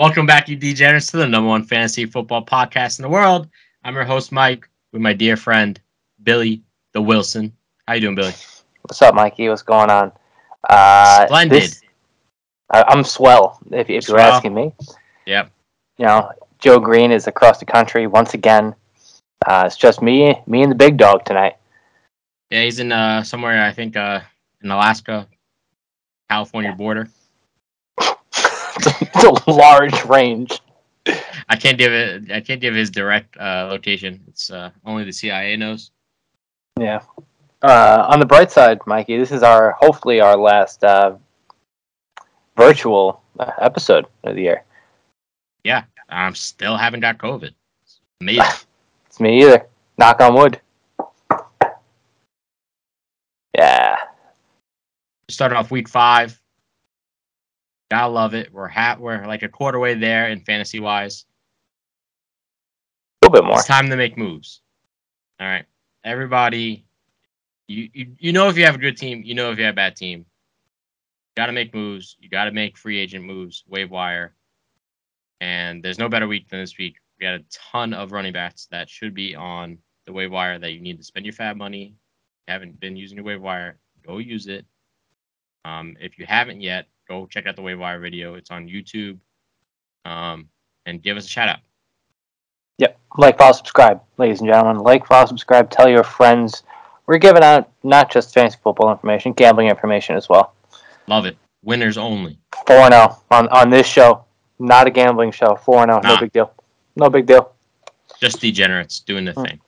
Welcome back, you degenerates, to the number one fantasy football podcast in the world. I'm your host, Mike, with my dear friend Billy the Wilson. How you doing, Billy? What's up, Mikey? What's going on? Uh, Splendid. this- I, I'm swell, if, if you're asking me. yeah. You know, Joe Green is across the country once again. Uh, it's just me, me and the big dog tonight. Yeah, he's in uh somewhere I think uh in Alaska, California border. it's a large range. I can't give it. I can't give his direct uh, location. It's uh, only the CIA knows. Yeah. Uh, on the bright side, Mikey, this is our hopefully our last uh, virtual uh, episode of the year. Yeah, I'm still haven't got COVID. It's amazing. It's me either. Knock on wood. Yeah. Starting off week five. Gotta love it. We're ha- we're like a quarter way there in fantasy wise. A little bit more. It's time to make moves. All right, everybody. You, you you know if you have a good team. You know if you have a bad team. You Got to make moves. You got to make free agent moves, waiver wire. And there's no better week than this week. We got a ton of running backs that should be on the waiver wire that you need to spend your FAAB money. If you haven't been using your waiver wire, go use it. Um, if you haven't yet, go check out the waiver wire video. It's on YouTube. Um, and give us a shout out. Yep. Like, follow, subscribe, ladies and gentlemen. Like, follow, subscribe. Tell your friends. We're giving out not just fantasy football information, gambling information as well. Love it. Winners only. 4 0 on, on this show. Not a gambling show. 4 0. No big deal. No big deal. Just degenerates doing the Hmm. thing.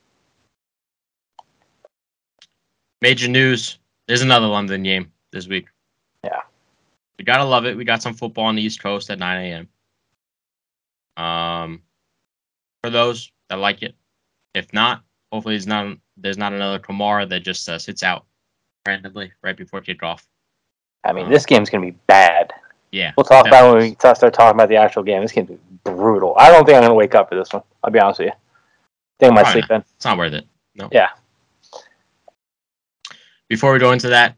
Major news. There's another London game this week. We gotta love it. We got some football on the East Coast at 9 a.m. Um, for those that like it. If not, hopefully there's not there's not another Kamara that just uh, sits out randomly right before kickoff. I mean, Uh. this game's going to be bad. Yeah. We'll talk about when we start talking about the actual game. This game's gonna be brutal. I don't think I'm going to wake up for this one. I'll be honest with you. I think I might Probably sleep in. It's not worth it. No. Yeah. Before we go into that,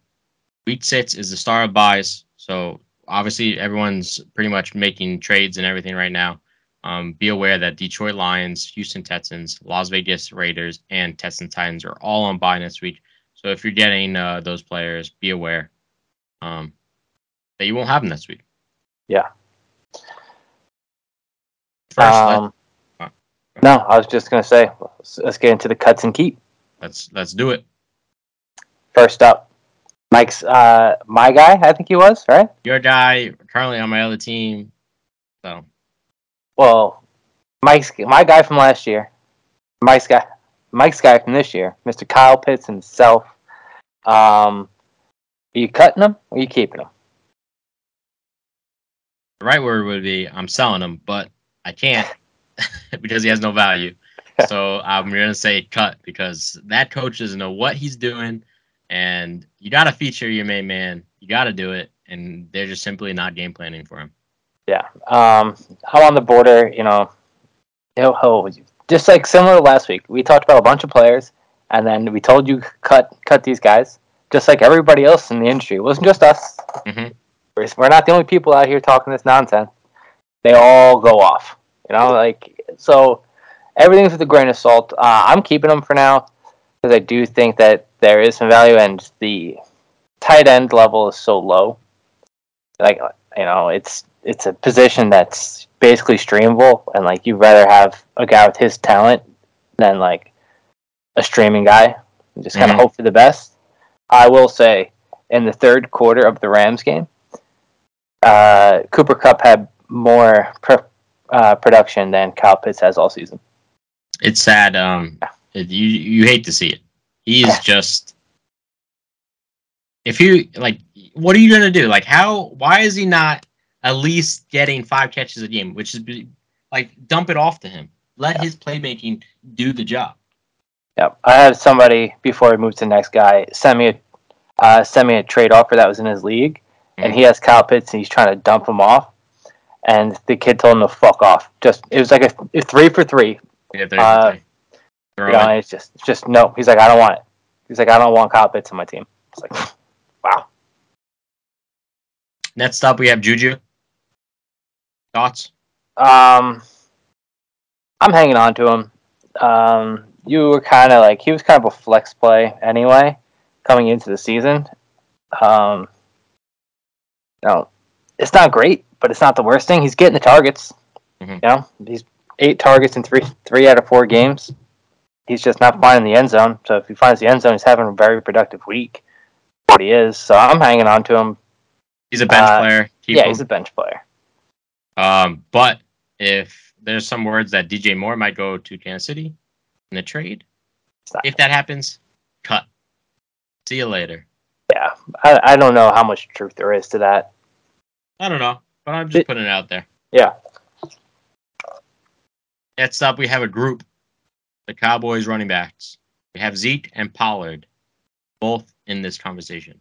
week six is the star of byes. So obviously everyone's pretty much making trades and everything right now. Um, be aware that Detroit Lions, Houston Texans, Las Vegas Raiders, and Texans Titans are all on bye next week. So if you're getting uh, those players, be aware um, that you won't have them next week. Yeah. First, Um, no, I was just going to say, let's, let's get into the cuts and keep. let's let's do it. First up, Mike's uh, my guy. I think he was right. Your guy currently on my other team. So Well, Mike's my guy from last year. Mike's guy, Mike's guy from this year, Mr. Kyle Pitts himself. Um, are you cutting him? Or are you keeping him? the right word would be I'm selling him, but I can't because he has no value. so I'm gonna say cut because that coach doesn't know what he's doing, and you got to feature your main man. You got to do it, and they're just simply not game planning for him. Yeah. Um, I'm on the border. You know, he'll, he'll, just like similar to last week. We talked about a bunch of players, and then we told you cut cut these guys, just like everybody else in the industry. It wasn't just us. Mhm. We're, we're not the only people out here talking this nonsense. They all go off. You know, like so. Everything's with a grain of salt. Uh, I'm keeping them for now because I do think that there is some value, and the tight end level is so low. Like you know, it's it's a position that's basically streamable, and like you'd rather have a guy with his talent than like a streaming guy. And just kind of Mhm. hope for the best. I will say, in the third quarter of the Rams game, uh, Cooper Kupp had more pr- uh, production than Kyle Pitts has all season. It's sad. Um, it, you you hate to see it. He is just. If you like, what are you gonna do? Like, how? Why is he not at least getting five catches a game? Which is like dump it off to him. Let Yeah. his playmaking do the job. Yep. I had somebody before we moved to the next guy send me a uh, send me a trade offer that was in his league, and he has Kyle Pitts and he's trying to dump him off. And the kid told him to fuck off. Just it was like a, a three for three. Yeah, there Uh, go. You know, it's just it's just no. He's like I don't want it. He's like I don't want Kyle Pitts on my team. It's like wow. Next up, we have Juju. Thoughts? Um, I'm hanging on to him. Um, you were kind of like he was kind of a flex play anyway, coming into the season. Um, you know, it's not great, but it's not the worst thing. He's getting the targets. Mhm. You know, he's eight targets in three three out of four games. He's just not finding the end zone. So if he finds the end zone, he's having a very productive week. What he is. So I'm hanging on to him. He's a bench Uh, player. Keep yeah, him. he's a bench player. Um, but if there's some words that DJ Moore might go to Kansas City in the trade, if that happens, cut. See you later. Yeah, I, I don't know how much truth there is to that. I don't know, but I'm just It- putting it out there. Yeah. Next up, we have a group, the Cowboys running backs. We have Zeke and Pollard, both in this conversation.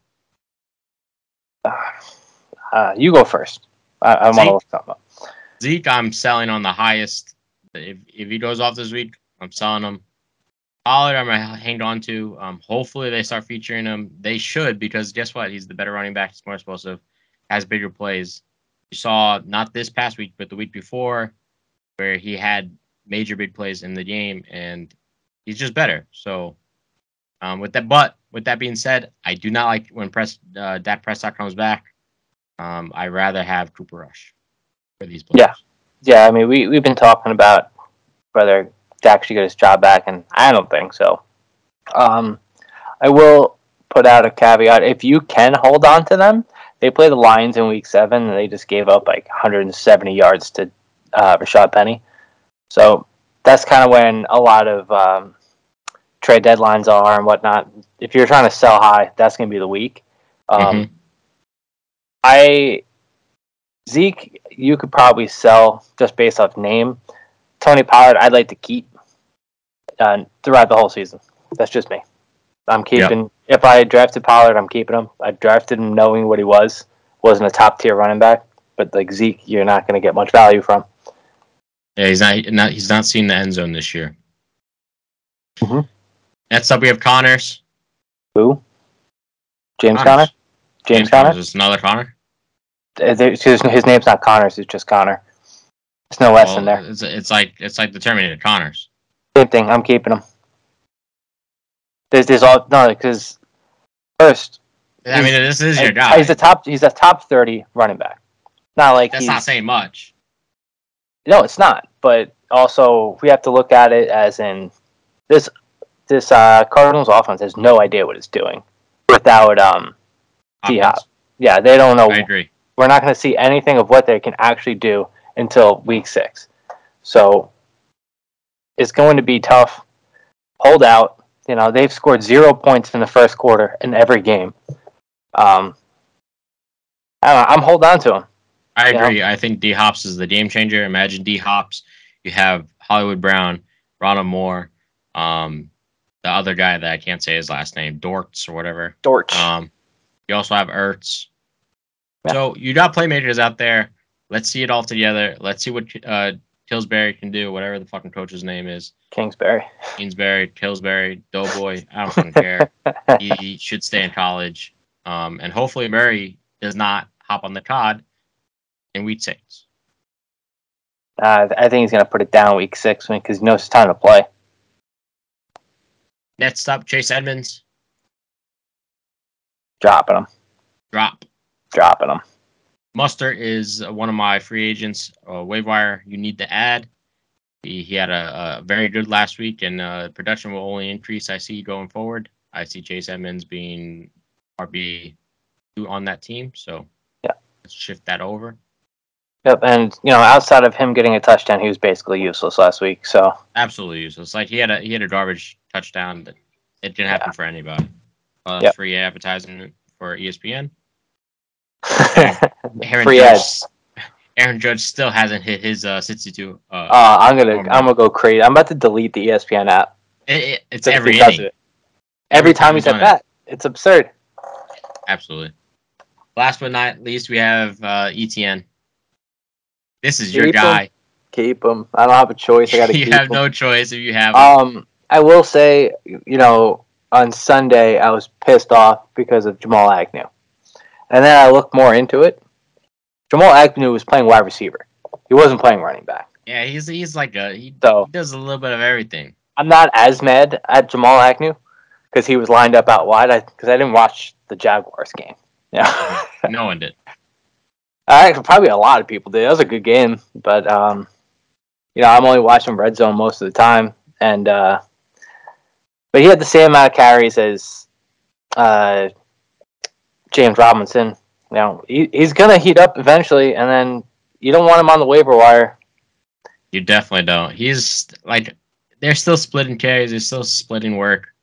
Uh, you go first. I, I want Zeke? something up. Zeke, I'm selling on the highest. If if he goes off this week, I'm selling him. Pollard, I'm gonna hang on to. Um, hopefully they start featuring him. They should because guess what? He's the better running back. He's more explosive, has bigger plays. You saw not this past week, but the week before, where he had major big plays in the game, and he's just better. So, um, with that, but with that being said, I do not like when press uh, Dak Prescott comes back. Um, I rather have Cooper Rush for these players. Yeah. Yeah, I mean, we, we've been talking about whether Dak should get his job back, and I don't think so. Um, I will put out a caveat. If you can hold on to them, they play the Lions in week seven, and they just gave up like 170 yards to uh, Rashad Penny. So that's kind of when a lot of um, trade deadlines are and whatnot. If you're trying to sell high, that's going to be the week. Um, Mhm. I Zeke, you could probably sell just based off name. Tony Pollard, I'd like to keep uh, throughout the whole season. That's just me. I'm keeping. If I drafted Pollard, I'm keeping him. I drafted him knowing what he was. Wasn't a top tier running back, but like Zeke, you're not going to get much value from. Yeah, he's not, not he's not seen the end zone this year. Mhm. Next up, we have Connors. Who? James Connors. Conner. James, Conner. Is another Connor. Uh, there- His, name's not Connors. It's just Connor. It's no S in there. It's, it's like it's like the Terminator Connors. Same thing. I'm keeping him. There's, there's all no because first I mean, this is your guy. He's a top. He's a top thirty running back. Not like That's he's, not saying much. No, it's not. But also, we have to look at it as in this. This uh, Cardinals offense has no idea what it's doing without um. D-Hop. Yeah, they don't know. I agree. We're not going to see anything of what they can actually do until week six. So it's going to be tough. Hold out. You know they've scored zero points in the first quarter in every game. Um, I don't know, I'm holding on to him. I Yeah. agree. I think D Hops is the game changer. Imagine D Hops. You have Hollywood Brown, Rondale Moore, um, the other guy that I can't say his last name, Dortz or whatever. Dortch. Um, you also have Ertz. Yeah. So you got playmakers out there. Let's see it all together. Let's see what uh, Tillsbury can do, whatever the fucking coach's name is. Kingsbury. Kingsbury, Tillsbury, Doughboy. I don't fucking care. he should stay in college. Um, and hopefully Murray does not hop on the cod in week six. Uh, I think he's going to put it down week six because he knows it's time to play. Next up, Chase Edmonds. Dropping him. Drop. Dropping him. Mustard is uh, one of my free agents, uh, waiver wire you need to add. He, he had a, a very good last week, and uh, production will only increase. I see going forward. I see Chase Edmonds being RB two on that team, so Yeah. let's shift that over. Yep, and you know, outside of him getting a touchdown, he was basically useless last week. So Absolutely useless. Like he had a he had a garbage touchdown that it didn't happen for anybody. Uh, Yep. Free advertising for ESPN. free Aaron Judge, ads. Aaron Judge still hasn't hit his uh, 62. Uh, Uh, I'm gonna I'm gonna go crazy. I'm about to delete the ESPN app. it, it- it's every inning. it. Every time he's he's at bat, it's absurd. Absolutely. Last but not least, we have uh, Etienne. This is your Keep him. guy. Keep him. I don't have a choice. I gotta you keep have him. no choice if you have. him. Um, I will say, you know, on Sunday I was pissed off because of Jamal Agnew, and then I looked more into it. Jamal Agnew was playing wide receiver. He wasn't playing running back. Yeah, he's he's like a he, So he does a little bit of everything. I'm not as mad at Jamal Agnew because he was lined up out wide. Because I, didn't watch the Jaguars game. Yeah, No one did. I probably a lot of people did. That was a good game, but um, you know, I'm only watching red zone most of the time, and uh, but he had the same amount of carries as uh, James Robinson. You know, he, he's gonna heat up eventually, and then you don't want him on the waiver wire. You definitely don't. He's like they're still splitting carries. They're still splitting work.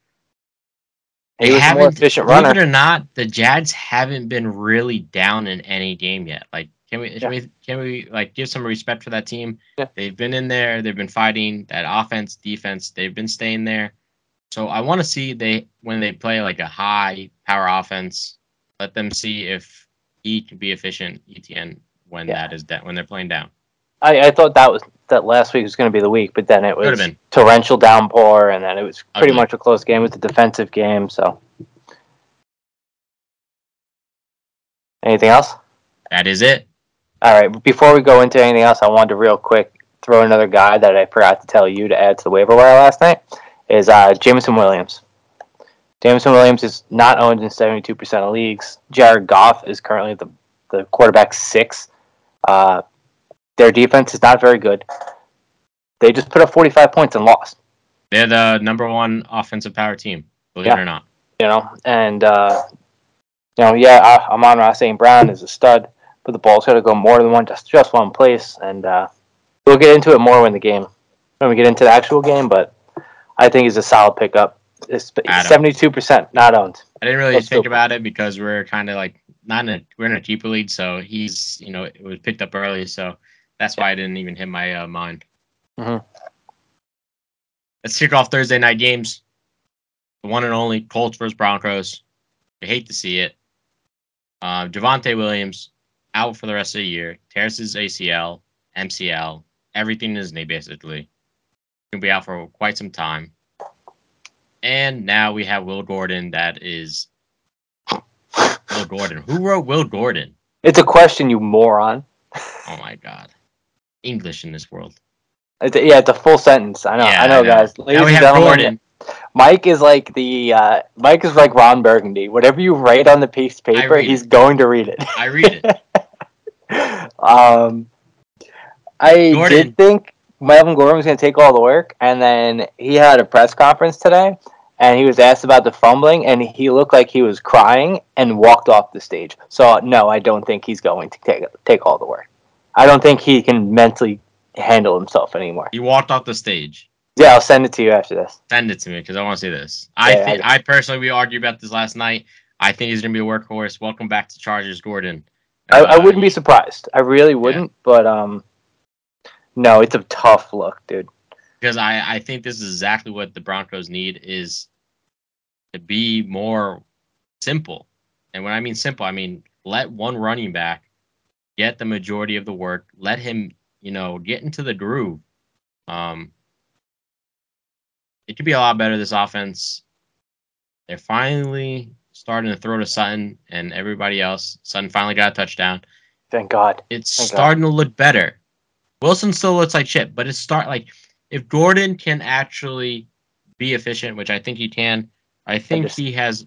He They was more haven't, efficient believe runner. it or not, the Jags haven't been really down in any game yet. Like, can we, Yeah. can we, can we like give some respect for that team? Yeah. They've been in there. They've been fighting that offense, defense. They've been staying there. So I want to see they when they play like a high power offense, let them see if he can be efficient. Etienne when Yeah. that is that when they're playing down. I, I thought that was that last week was going to be the week, but then it was torrential downpour, and then it was pretty Ugly. much a close game. It was a defensive game. So, anything else? That is it. All right. Before we go into anything else, I wanted to real quick throw another guy that I forgot to tell you to add to the waiver wire last night is uh, Jameson Williams. Jameson Williams is not owned in 72% of leagues. Jared Goff is currently the, the quarterback six. Uh, their defense is not very good. They just put up 45 points and lost. They're the number one offensive power team. Believe Yeah. it or not. you know, and uh, you know, yeah, Amon-Ra St. Brown is a stud, but the ball's got to go more than one, just just one place, and uh, we'll get into it more when the game, when we get into the actual game. But I think he's a solid pickup. It's seventy-two percent not owned. I didn't really That's think about it because we're kind of like not in a we're in a cheaper lead, so he's you know it was picked up early, so that's why I didn't even hit my uh, mind. Mhm. Let's kick off Thursday night games. The one and only Colts versus Broncos. I hate to see it. Uh, Javonte Williams out for the rest of the year. Tears his ACL, MCL, everything in his knee basically. He'll be out for quite some time. And now we have Will Gordon. That is Will Gordon. Who wrote Will Gordon? It's a question, you moron. Oh my God. English in this world. It's a, yeah, it's a full sentence. I know, Yeah, I know, I know. guys. Ladies and gentlemen, Gordon. Mike is like the uh, Mike is like Ron Burgundy. Whatever you write on the piece of paper, he's it. going to read it. I read it. um, I Gordon. did think Melvin Gordon was going to take all the work, and then he had a press conference today, and he was asked about the fumbling, and he looked like he was crying and walked off the stage. So no, I don't think he's going to take take all the work. I don't think he can mentally handle himself anymore. He walked off the stage. Yeah, I'll send it to you after this. Send it to me because I want to see this. I Yeah, think I personally we argued about this last night. I think he's gonna be a workhorse. Welcome back to Chargers, Gordon. I, I Uh, wouldn't be surprised. I really wouldn't. But um, no, it's a tough look, dude. because I, I think this is exactly what the Broncos need is to be more simple. And when I mean simple, I mean let one running back get the majority of the work. Let him, you know, get into the groove. Um, it could be a lot better this offense. They're finally starting to throw to Sutton and everybody else. Sutton finally got a touchdown Thank God. it's Thank God. starting to look better. Wilson still looks like shit, but it's start like if Gordon can actually be efficient, which I think he can. I think just- he has,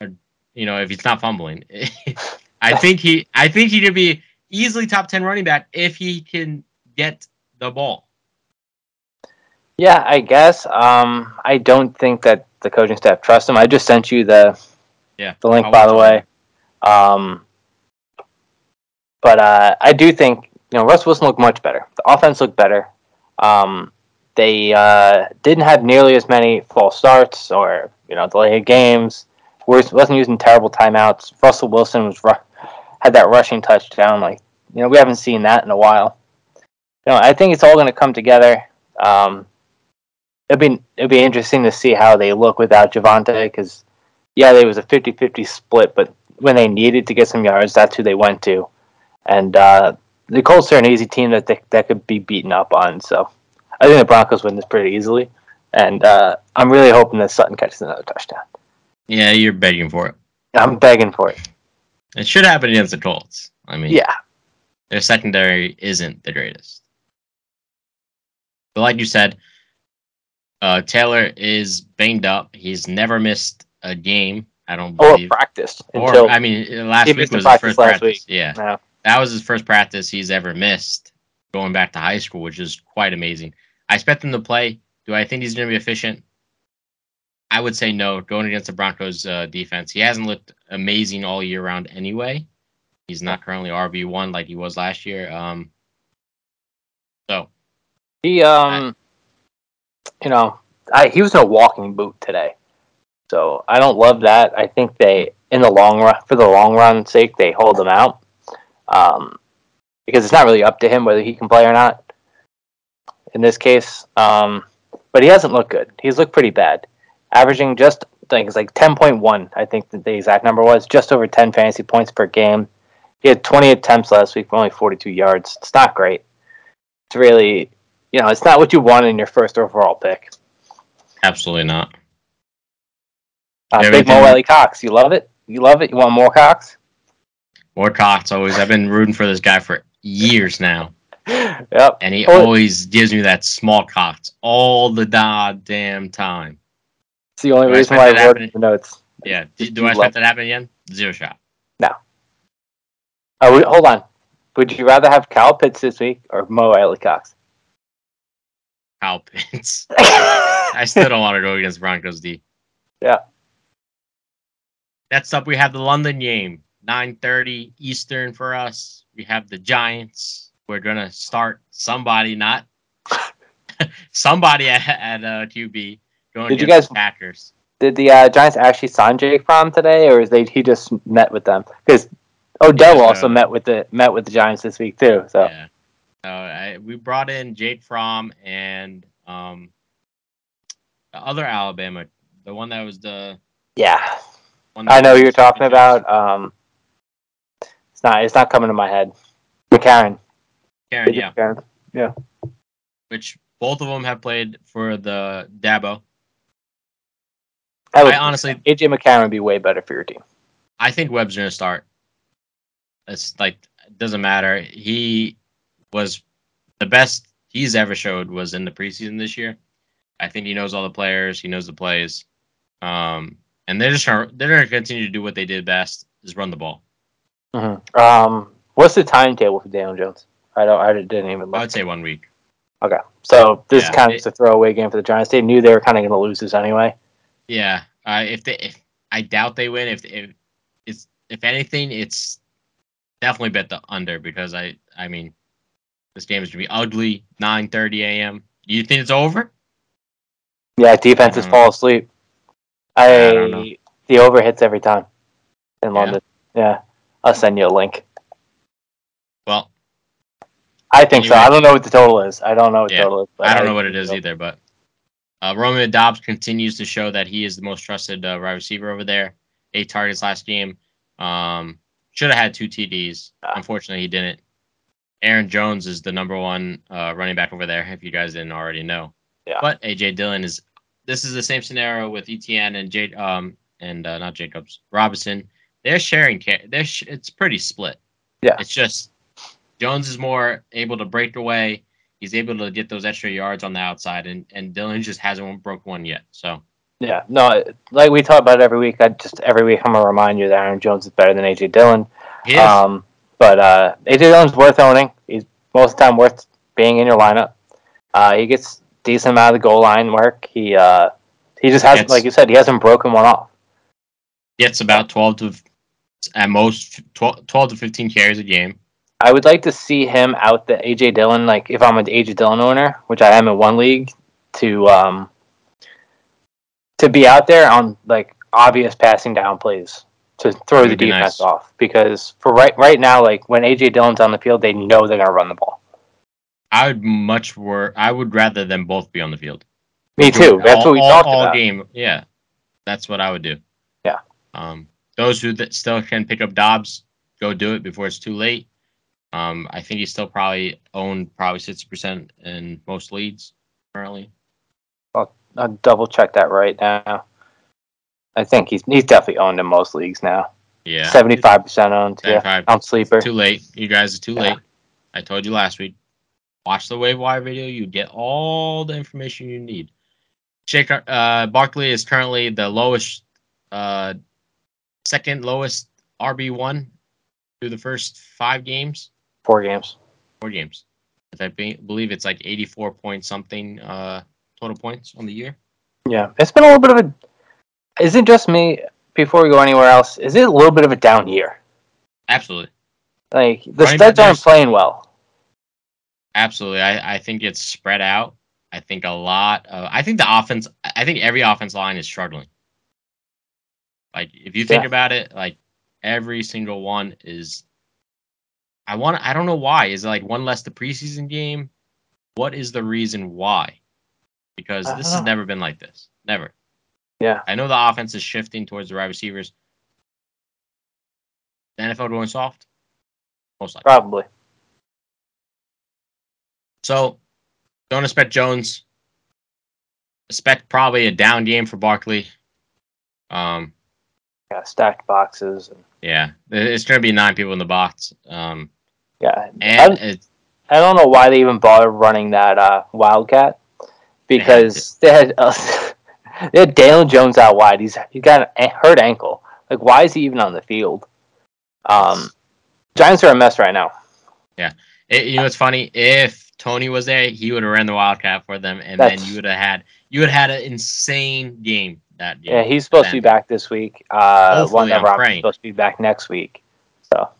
a, you know, if he's not fumbling, I think he, I think he could be easily top ten running back if he can get the ball. Yeah, I guess. Um, I don't think that the coaching staff trusts him. I just sent you the Yeah, the link, I'll by the it. way. Um, but uh, I do think you know Russ Wilson looked much better. The offense looked better. Um, they uh, didn't have nearly as many false starts or you know delayed games. Was wasn't using terrible timeouts. Russell Wilson was had that rushing touchdown. Like you know we haven't seen that in a while. You know I think it's all going to come together. Um, it'd be it'd be interesting to see how they look without Javonte because yeah, there was a 50-50 split, but when they needed to get some yards, that's who they went to. And uh, the Colts are an easy team that they, that could be beaten up on. So I think the Broncos win this pretty easily, and uh, I'm really hoping that Sutton catches another touchdown. Yeah, you're begging for it. I'm begging for it. It should happen against the Colts. I mean, Yeah, Their secondary isn't the greatest. But like you said, uh, Taylor is banged up. He's never missed a game. I don't believe. Or practiced Or, I mean, last week was his first last practice. week. Yeah, Yeah. that was his first practice he's ever missed going back to high school, which is quite amazing. I expect him to play. Do I think he's going to be efficient? I would say no. Going against the Broncos uh, defense, he hasn't looked amazing all year round anyway. He's not currently RB one like he was last year. Um, so he um, you know, I he was in a walking boot today, so I don't love that. I think they in the long run, for the long run sake, they hold him out, um, because it's not really up to him whether he can play or not. In this case, um, but he hasn't looked good. He's looked pretty bad, averaging just it's like ten point one. I think the exact number was just over ten fantasy points per game. He had twenty attempts last week for only forty two yards. It's not great. It's really, you know, it's not what you want in your first overall pick. absolutely not. Uh, Big Mo Wiley Cox, you love it. You love it. You want more Cox? More Cox always. I've been rooting for this guy for years now, Yep. and he always gives me that small Cox all the goddamn time. It's the only Do reason expect why I wrote happening? the notes. Yeah. Do, do I expect that to happen again? Zero shot. No. Oh, hold on. Would you rather have Kyle Pitts this week or Mo Alie-Cox? Kyle Pitts. I still don't want to go against Broncos D. Yeah. Next up, we have the London game, 9:30 Eastern for us. We have the Giants. We're gonna start somebody, not somebody at, at uh, QB. Going Did you guys- the Packers? Did the uh, Giants actually sign Jake Fromm today, or is they he just met with them? Because Odell Yeah, also met with the met with the Giants this week too. So Yeah. I, we brought in Jake Fromm and um, the other Alabama, the one that was the yeah. I know you're talking about. Um, it's not it's not coming to my head. McCarron. Karen, yeah. McCarron. which both of them have played for the Dabo. I, would, I honestly, AJ McCarron would be way better for your team. I think Webb's gonna start. It's like it doesn't matter. He was the best he's ever showed was in the preseason this year. I think he knows all the players. He knows the plays, um, and they're just gonna, they're gonna continue to do what they did best: is run the ball. Mm-hmm. Um, what's the timetable for Daniel Jones? I don't. I didn't even I would say one week. Okay, so this Yeah, is kind of it- just a throwaway game for the Giants. They knew they were kind of going to lose this anyway. Yeah, uh, if they, if I doubt they win. If if it's if anything, it's definitely bet the under because I I mean, this game is gonna be ugly. 9:30 a.m. You think it's over? Yeah, defenses Mm. fall asleep. I, I the over hits every time in Yeah. London. Yeah, I'll send you a link. Well, I think so. I don't know what the total is. I don't know what the Yeah, total is. But I don't know what it is either, but uh, Romeo Doubs continues to show that he is the most trusted uh, wide receiver over there. Eight targets last game. Um, should have had two TDs. Ah. Unfortunately, he didn't. Aaron Jones is the number one uh, running back over there. If you guys didn't already know. Yeah. But AJ Dillon is. This is the same scenario with Etienne and J um and uh, not Jacobs Robinson. They're sharing. They're sh- it's pretty split. Yeah. It's just Jones is more able to break away. He's able to get those extra yards on the outside, and and Dillon just hasn't broke one yet. So Yeah, no, like we talk about every week. I just every week I'm gonna remind you that Aaron Jones is better than AJ Dillon. he is. Um, but uh, AJ Dillon's worth owning. He's most of the time worth being in your lineup. Uh, he gets decent amount of the goal line work. He uh, he just hasn't, Gets- like you said, he hasn't broken one off. gets about 12 to at most 12, 12 to 15 carries a game. I would like to see him out the AJ Dillon. Like if I'm an AJ Dillon owner, which I am in one league, to um, to be out there on like obvious passing down plays to throw Would the defense nice. off. Because for right right now, like when AJ Dillon's on the field, they know they're gonna run the ball. I would much wor I would rather them both be on the field. Me too. That's all, what we all, talked all about. game. Yeah, that's what I would do. Yeah. Um, those who that still can pick up Doubs, go do it before it's too late. Um, I think he's still probably owned probably sixty percent in most leads currently. I'll double check that right now. I think he's he's definitely owned in most leagues now. Yeah, Seventy five percent owned. Yeah, I'm sleeper. Too late. You guys are too Yeah. late. I told you last week. Watch the waiver wire video. You get all the information you need. Jake uh, Barkley is currently the lowest, uh, second lowest RB one through the first five games. Four games. Four games. I believe it's like eighty four point something uh, total points on the year. Yeah, it's been a little bit of a. Is it just me? Before we go anywhere else, is it a little bit of a down year? Absolutely. Like the studs aren't playing well. Absolutely, I, I think it's spread out. I think a lot of. I think the offense. I think every offense line is struggling. Like if you think yeah. about it, like every single one is. I want. I don't know why. Is it like one less the preseason game? What is the reason why? Because this has never been like this. Never. Yeah. I know the offense is shifting towards the wide receivers. The NFL going soft? Most likely. Probably. So, don't expect Jones. Expect probably a down game for Barkley. Um, yeah, stacked boxes. And... Yeah, it's going to be nine people in the box. Um, yeah, and I, I don't know why they even bother running that uh, Wildcat because they had, they had uh, They had Daniel Jones out wide. He's he got a hurt ankle. Like, why is he even on the field? Um, Giants are a mess right now. Yeah, it, you know it's funny. If Toney was there, he would have ran the Wildcat for them, and That's, then you would have had you would have had an insane game that game. Yeah, he's supposed then. to be back this week. Uh, one that Robert's supposed to be back next week. So,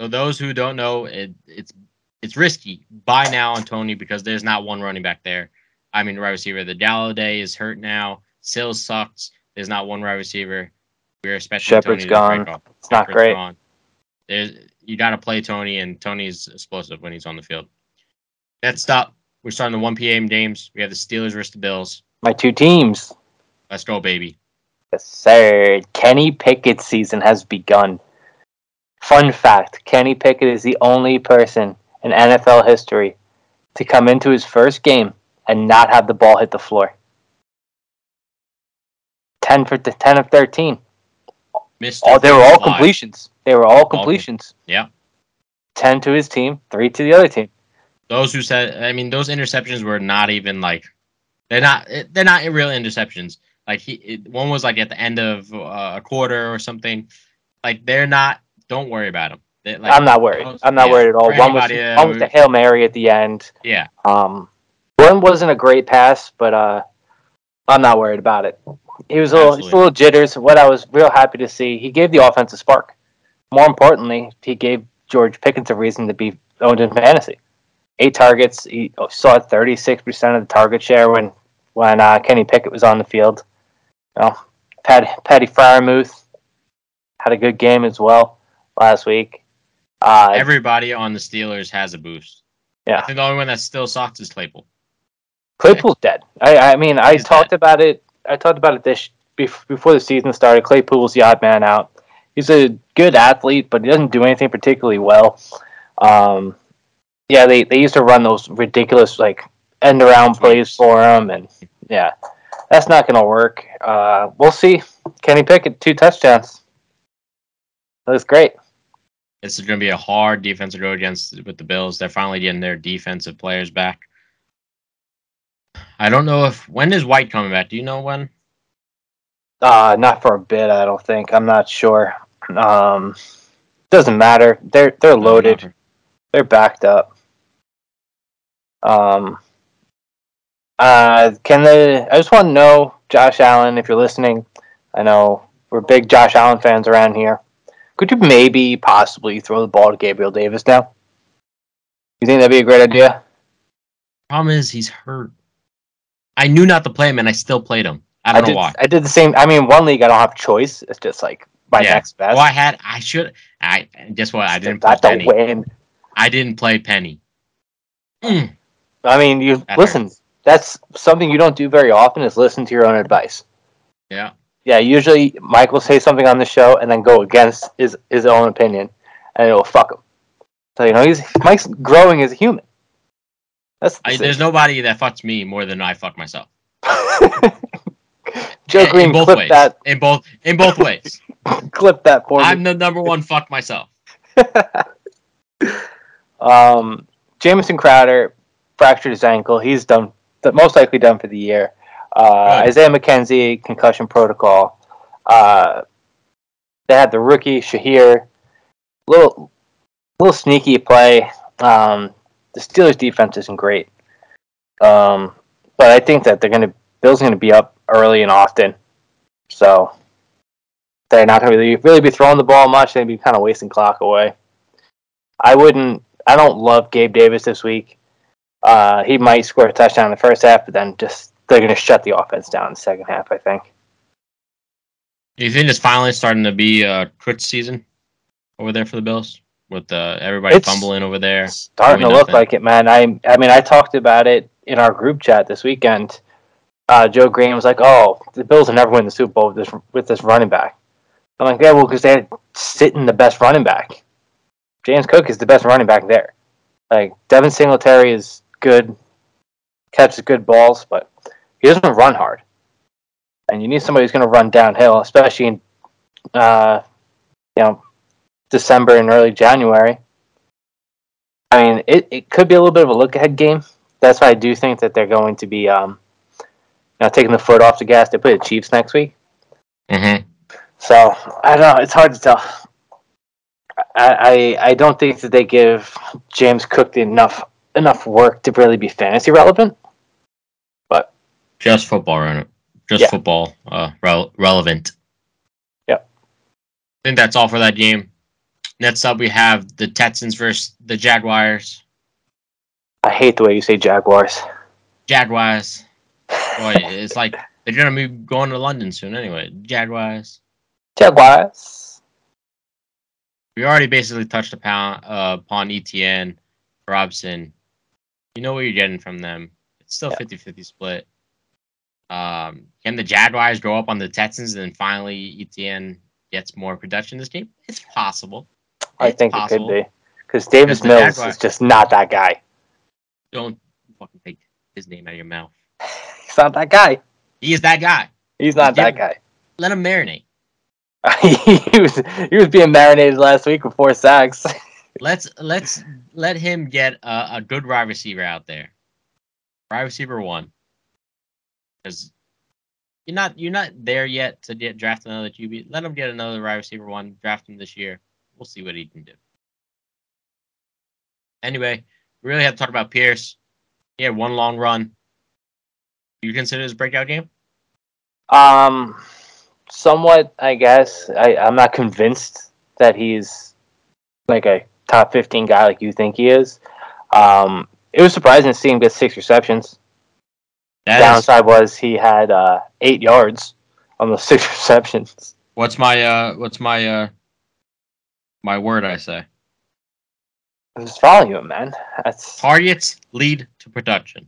so those who don't know, it, it's it's risky. Buy now on Toney because there's not one running back there. I mean, right receiver. The Golladay is hurt now. Sills sucks. There's not one wide receiver. We're especially Shepard's gone. It's not great. Gone. There's you got to play Toney, and Toney's explosive when he's on the field. Next up, we're starting the 1 p.m. games. We have the Steelers versus the Bills. My two teams. Let's go, baby. Yes, sir. Kenny Pickett's season has begun. Fun fact Kenny Pickett is the only person in NFL history to come into his first game and not have the ball hit the floor. 10 for the 10 of 13. Missed oh, they were all completions. They were all completions. All, yeah. 10 to his team, 3 to the other team. Those who said I mean those interceptions were not even like they're not they're not real interceptions. Like he it, one was like at the end of uh, a quarter or something. Like they're not don't worry about them. Like, I'm not worried. I'm not yeah, worried at all. One was, uh, one was the Hail Mary at the end. Yeah. Um one wasn't a great pass, but uh I'm not worried about it. He was a little, a little jitters. What I was real happy to see, he gave the offense a spark. More importantly, he gave George Pickens a reason to be owned in fantasy. Eight targets. He saw 36% of the target share when when uh, Kenny Pickett was on the field. Well, Patty, Patty Freiermuth had a good game as well last week. Uh, Everybody on the Steelers has a boost. Yeah. I think the only one that still sucks is Claypool. Claypool's dead. I, I mean, I talked dead. about it I talked about it this before the season started. Claypool's the odd man out. He's a good athlete, but he doesn't do anything particularly well. Um, yeah, they, they used to run those ridiculous like end around plays for him, and yeah, that's not going to work. Uh, we'll see. Kenny Pickett two touchdowns. That's great. This is going to be a hard defense to go against with the Bills. They're finally getting their defensive players back. I don't know if when is White coming back. Do you know when? Uh, not for a bit. I don't think. I'm not sure. Um, doesn't matter. They're they're loaded. They're backed up. Um. Uh, can they? I just want to know, Josh Allen, if you're listening. I know we're big Josh Allen fans around here. Could you maybe possibly throw the ball to Gabriel Davis now? You think that'd be a great idea? Problem is, he's hurt. I knew not to play him, and I still played him. I don't I know why. I did the same. I mean, one league I don't have a choice. It's just like my yeah. next best. Well, I had. I should. I guess what? I didn't play Penny. Win. I didn't play Penny. Mm. I mean, you that listen. Hurts. That's something you don't do very often. Is listen to your own advice. Yeah. Yeah. Usually, Mike will say something on the show and then go against his his own opinion, and it will fuck him. So you know, he's Mike's growing as a human. That's the I, there's nobody that fucks me more than I fuck myself. Joe Green, in both clip ways. that. In both in both ways. clip that for I'm me. the number one fuck myself. um, Jamison Crowder fractured his ankle. He's done, the most likely done for the year. Uh, Isaiah McKenzie concussion protocol. Uh, they had the rookie Shakir, little little sneaky play. Um, the Steelers defense isn't great, um, but I think that they're going to Bill's going to be up early and often, so they're not going to really really be throwing the ball much. They'd be kind of wasting clock away. I wouldn't. I don't love Gabe Davis this week. Uh, he might score a touchdown in the first half, but then just they're going to shut the offense down in the second half. I think. Do you think it's finally starting to be a twitch season over there for the Bills with uh, everybody it's fumbling over there? Starting to look like it, man. I I mean, I talked about it in our group chat this weekend. Uh, Joe Green was like, "Oh, the Bills will never win the Super Bowl with this with this running back." I'm like, "Yeah, well, because they're sitting the best running back. James Cook is the best running back there. Like Devin Singletary is good, catches good balls, but he doesn't run hard. And you need somebody who's going to run downhill, especially in, uh, you know, December and early January. I mean, it, it could be a little bit of a look ahead game. That's why I do think that they're going to be, um, you know, taking the foot off the gas. They play the Chiefs next week. Mm-hmm. So I don't know. It's hard to tell. I, I I don't think that they give James Cook enough enough work to really be fantasy relevant. Just football? Just yeah. football uh, re- relevant. Yep. I think that's all for that game. Next up, we have the Texans versus the Jaguars. I hate the way you say Jaguars. Jaguars. Boy, it's like they're gonna be going to London soon anyway. Jaguars. Jaguars. We already basically touched upon uh, upon Etienne, Robson, you know what you're getting from them. It's still 50 yeah. 50 split. Um, can the Jaguars go up on the Texans and then finally Etienne gets more production this game? It's possible. It's I think possible. it could be. Because Davis Mills Jaguars, is just not that guy. Don't fucking take his name out of your mouth. He's not that guy. He is that guy. He's not that guy. Let him marinate. he was he was being marinated last week with four sacks. let's let's let him get a, a good wide receiver out there. Wide receiver one, because you're not you're not there yet to get draft another QB. Let him get another wide receiver one. Draft him this year. We'll see what he can do. Anyway, we really have to talk about Pierce. He had one long run. Do you consider his breakout game? Um, somewhat, I guess. I, I'm not convinced that he's like a top 15 guy like you think he is. Um, it was surprising to see him get six receptions. That Downside is... was he had uh, eight yards on the six receptions. What's my uh? What's my uh? My word, I say. It's volume, man. That's targets lead to production.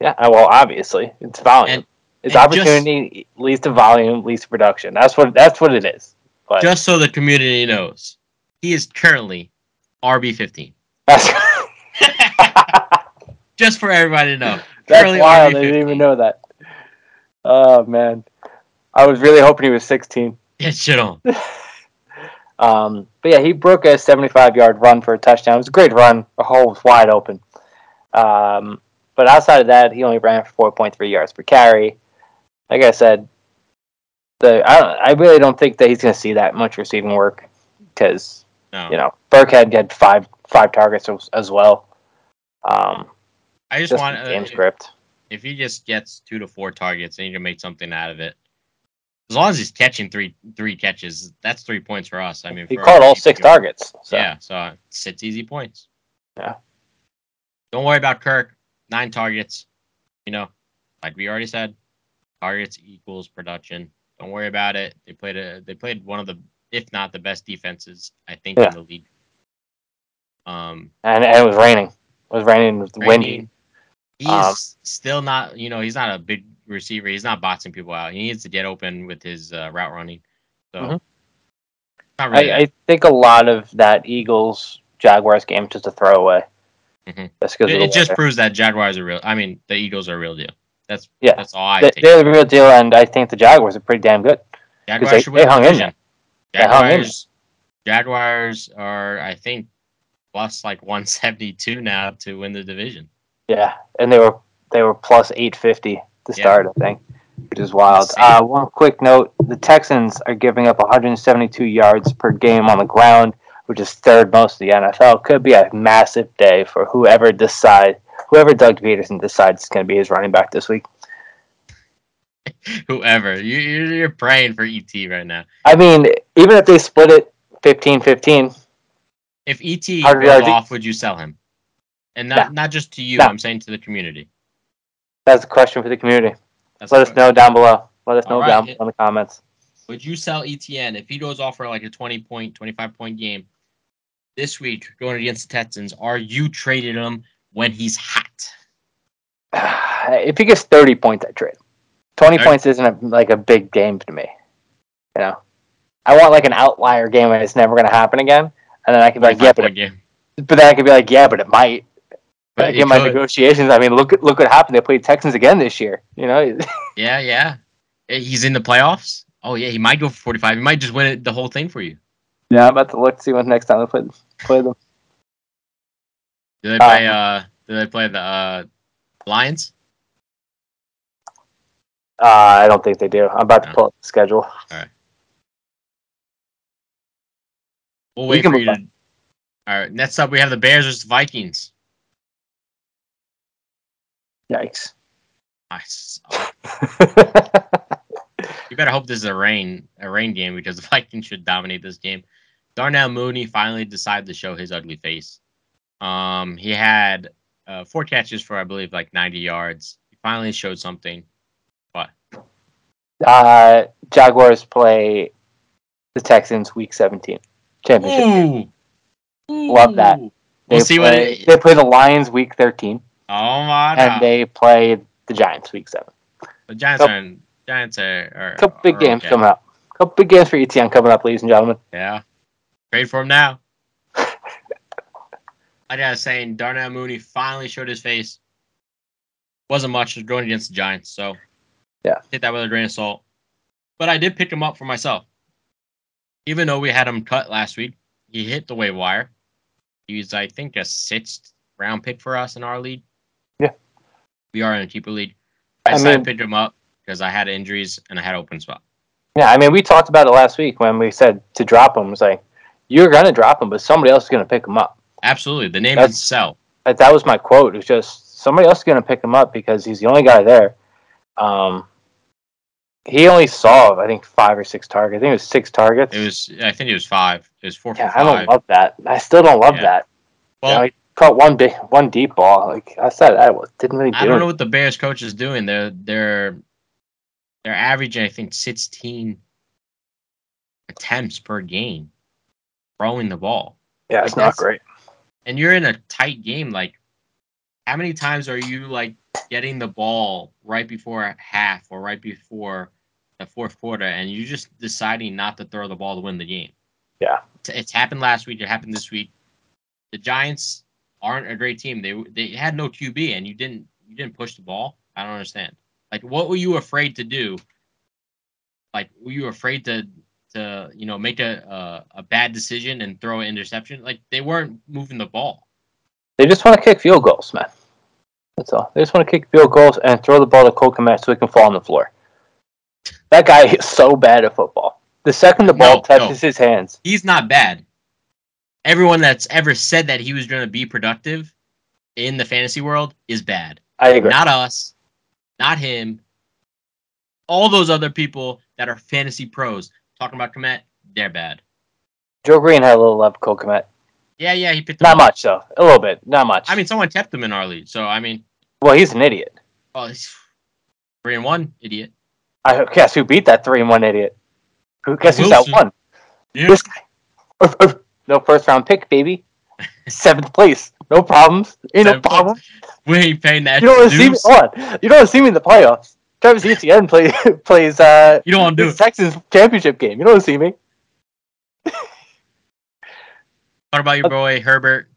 Yeah, well, obviously, it's volume. And, it's and opportunity just, leads to volume, leads to production. That's what that's what it is. But, just so the community knows, he is currently RB fifteen. Just for everybody to know. That's Currently wild. I didn't even know that. Oh man, I was really hoping he was sixteen. Get shit on. um, but yeah, he broke a seventy-five yard run for a touchdown. It was a great run. The hole was wide open. Um, but outside of that, he only ran for four point three yards per carry. Like I said, the I don't, I really don't think that he's going to see that much receiving work because no. You know, Burkhead had five five targets as well. Um, I just, just want uh, game script. If he just gets two to four targets and he can make something out of it, as long as he's catching three three catches, that's three points for us. I mean, he caught all six targets. So. Yeah, so six easy points. Yeah. Don't worry about Kirk. Nine targets. You know, like we already said, targets equals production. Don't worry about it. They played a they played one of the if not the best defenses I think yeah. in the league. Um, and, and it was raining. It was raining. It was windy. He's um, still not, you know, he's not a big receiver. He's not boxing people out. He needs to get open with his uh, route running. So, mm-hmm. really I, I, think a lot of that Eagles Jaguars game just a throwaway. Mm-hmm. That's it, it just proves that Jaguars are real. I mean, the Eagles are a real deal. That's yeah. That's all I. They, they're the real deal, and I think the Jaguars are pretty damn good. Jaguars they, they hung in. Jaguars, Jaguars are, I think, plus like 172 now to win the division. Yeah, and they were they were plus 850 to Yeah. start, I think, which is wild. Uh, one quick note: the Texans are giving up 172 yards per game on the ground, which is third most in the NFL. Could be a massive day for whoever decide, whoever Doug Pederson decides is going to be his running back this week. Whoever you you're, praying for ET right now. I mean, even if they split it 15-15, If ET off, would you sell him? And not not just to you. No. I'm saying to the community. that's a question for the community. That's Let us question. know down below. Let us know All right. down below in the comments. Would you sell Etienne if he goes off for like a 20 point, 25 point game this week going against the Texans? Are you trading him when he's hot? if he gets 30 points, I trade. him. 20 Thirty? points isn't a, like a big game to me. You know, I want like an outlier game and it's never going to happen again. And then I could be like, yeah, but, it, but then I could be like, yeah, but it might. But I get my could. negotiations. I mean, look look what happened. They played Texans again this year. You know, Yeah, yeah. Eh, He's in the playoffs. Oh yeah, he might go for 45. He might just win it, the whole thing for you. yeah. I'm about to look to see when next time they play play them. Do they play? Uh, do they play the uh, Lions? Uh, I don't think they do. I'm about to No. pull up the schedule. We'll We wait can for you to. All right. Next up, we have the Bears versus Vikings. Yikes. Nice. You better hope this is a rain a rain game because the Vikings should dominate this game. Darnell Mooney finally decided to show his ugly face. Um, he had uh, four catches for I believe like 90 yards. He finally showed something. uh, Jaguars play the Texans week 17 championship. game. Ooh. Love that. They We'll see play, what it. they play the Lions week 13, Oh my and god! they play the Giants week 7. The Giants Couple- are in, Giants are. are couple big are games okay. coming up. couple big games for Etienne coming up, ladies and gentlemen. Yeah. Trade for him now. I gotta saying Darnell Mooney finally showed his face. Wasn't much going against the Giants, so Yeah. Take that with a grain of salt. But I did pick him up for myself. Even though we had him cut last week, he hit the waiver wire. He was, I think, a sixth round pick for us in our league. We are in a keeper league. I I decided mean- to pick him up because I had injuries and I had open spot. Yeah, I mean, we talked about it last week when we said to drop him. It was like, you're going to drop him, but somebody else is going to pick him up. Absolutely. The name That's- is sell. That, that was my quote. It was just somebody else is going to pick him up because he's the only guy there. Um, he only saw, I think, five or six targets. I think it was six targets. It was I think it was five. It was four yeah, for I don't love that. I still don't love Yeah. that. well, you know, caught one big, one deep ball. Like I said, I didn't really do I don't know what the Bears coach is doing. They're they're they're averaging I think sixteen attempts per game throwing the ball. Yeah, it's Like, not great. And you're in a tight game. Like how many times are you like getting the ball right before half or right before the fourth quarter and you're just deciding not to throw the ball to win the game? Yeah. It's, it's happened last week, it happened this week. The Giants aren't a great team. They they had no QB and you didn't you didn't push the ball. I don't understand. Like what were you afraid to do? Like were you afraid to to you know make a a, a bad decision and throw an interception? Like they weren't moving the ball. They just want to kick field goals, man. That's all. They just want to kick field goals and throw the ball to Cole Kmet so he can fall on the floor. That guy is so bad at football. The second the ball No, touches his hands, He's not bad. Everyone that's ever said that he was going to be productive in the fantasy world is bad. I agree. Not us, not him. All those other people that are fantasy pros talking about Kmet, they're bad. Joe Green had a little love for Cole Kmet. Yeah, yeah, he picked Not up. much though. A little bit. Not much. I mean, someone kept him in our league, so I mean, well, he's an idiot. well, he's three and one idiot. I guess who beat that three and one idiot? Who guess who's that one? Yeah. This guy. No first round pick, baby. Seventh place. No problems. Ain't no place. problem. We ain't paying that. You don't want to see me. Hold on. You don't want to see me in the playoffs. Travis Etienne play, plays uh, You don't want to do it. Texans championship game. You don't want to see me. What about your boy Herbert?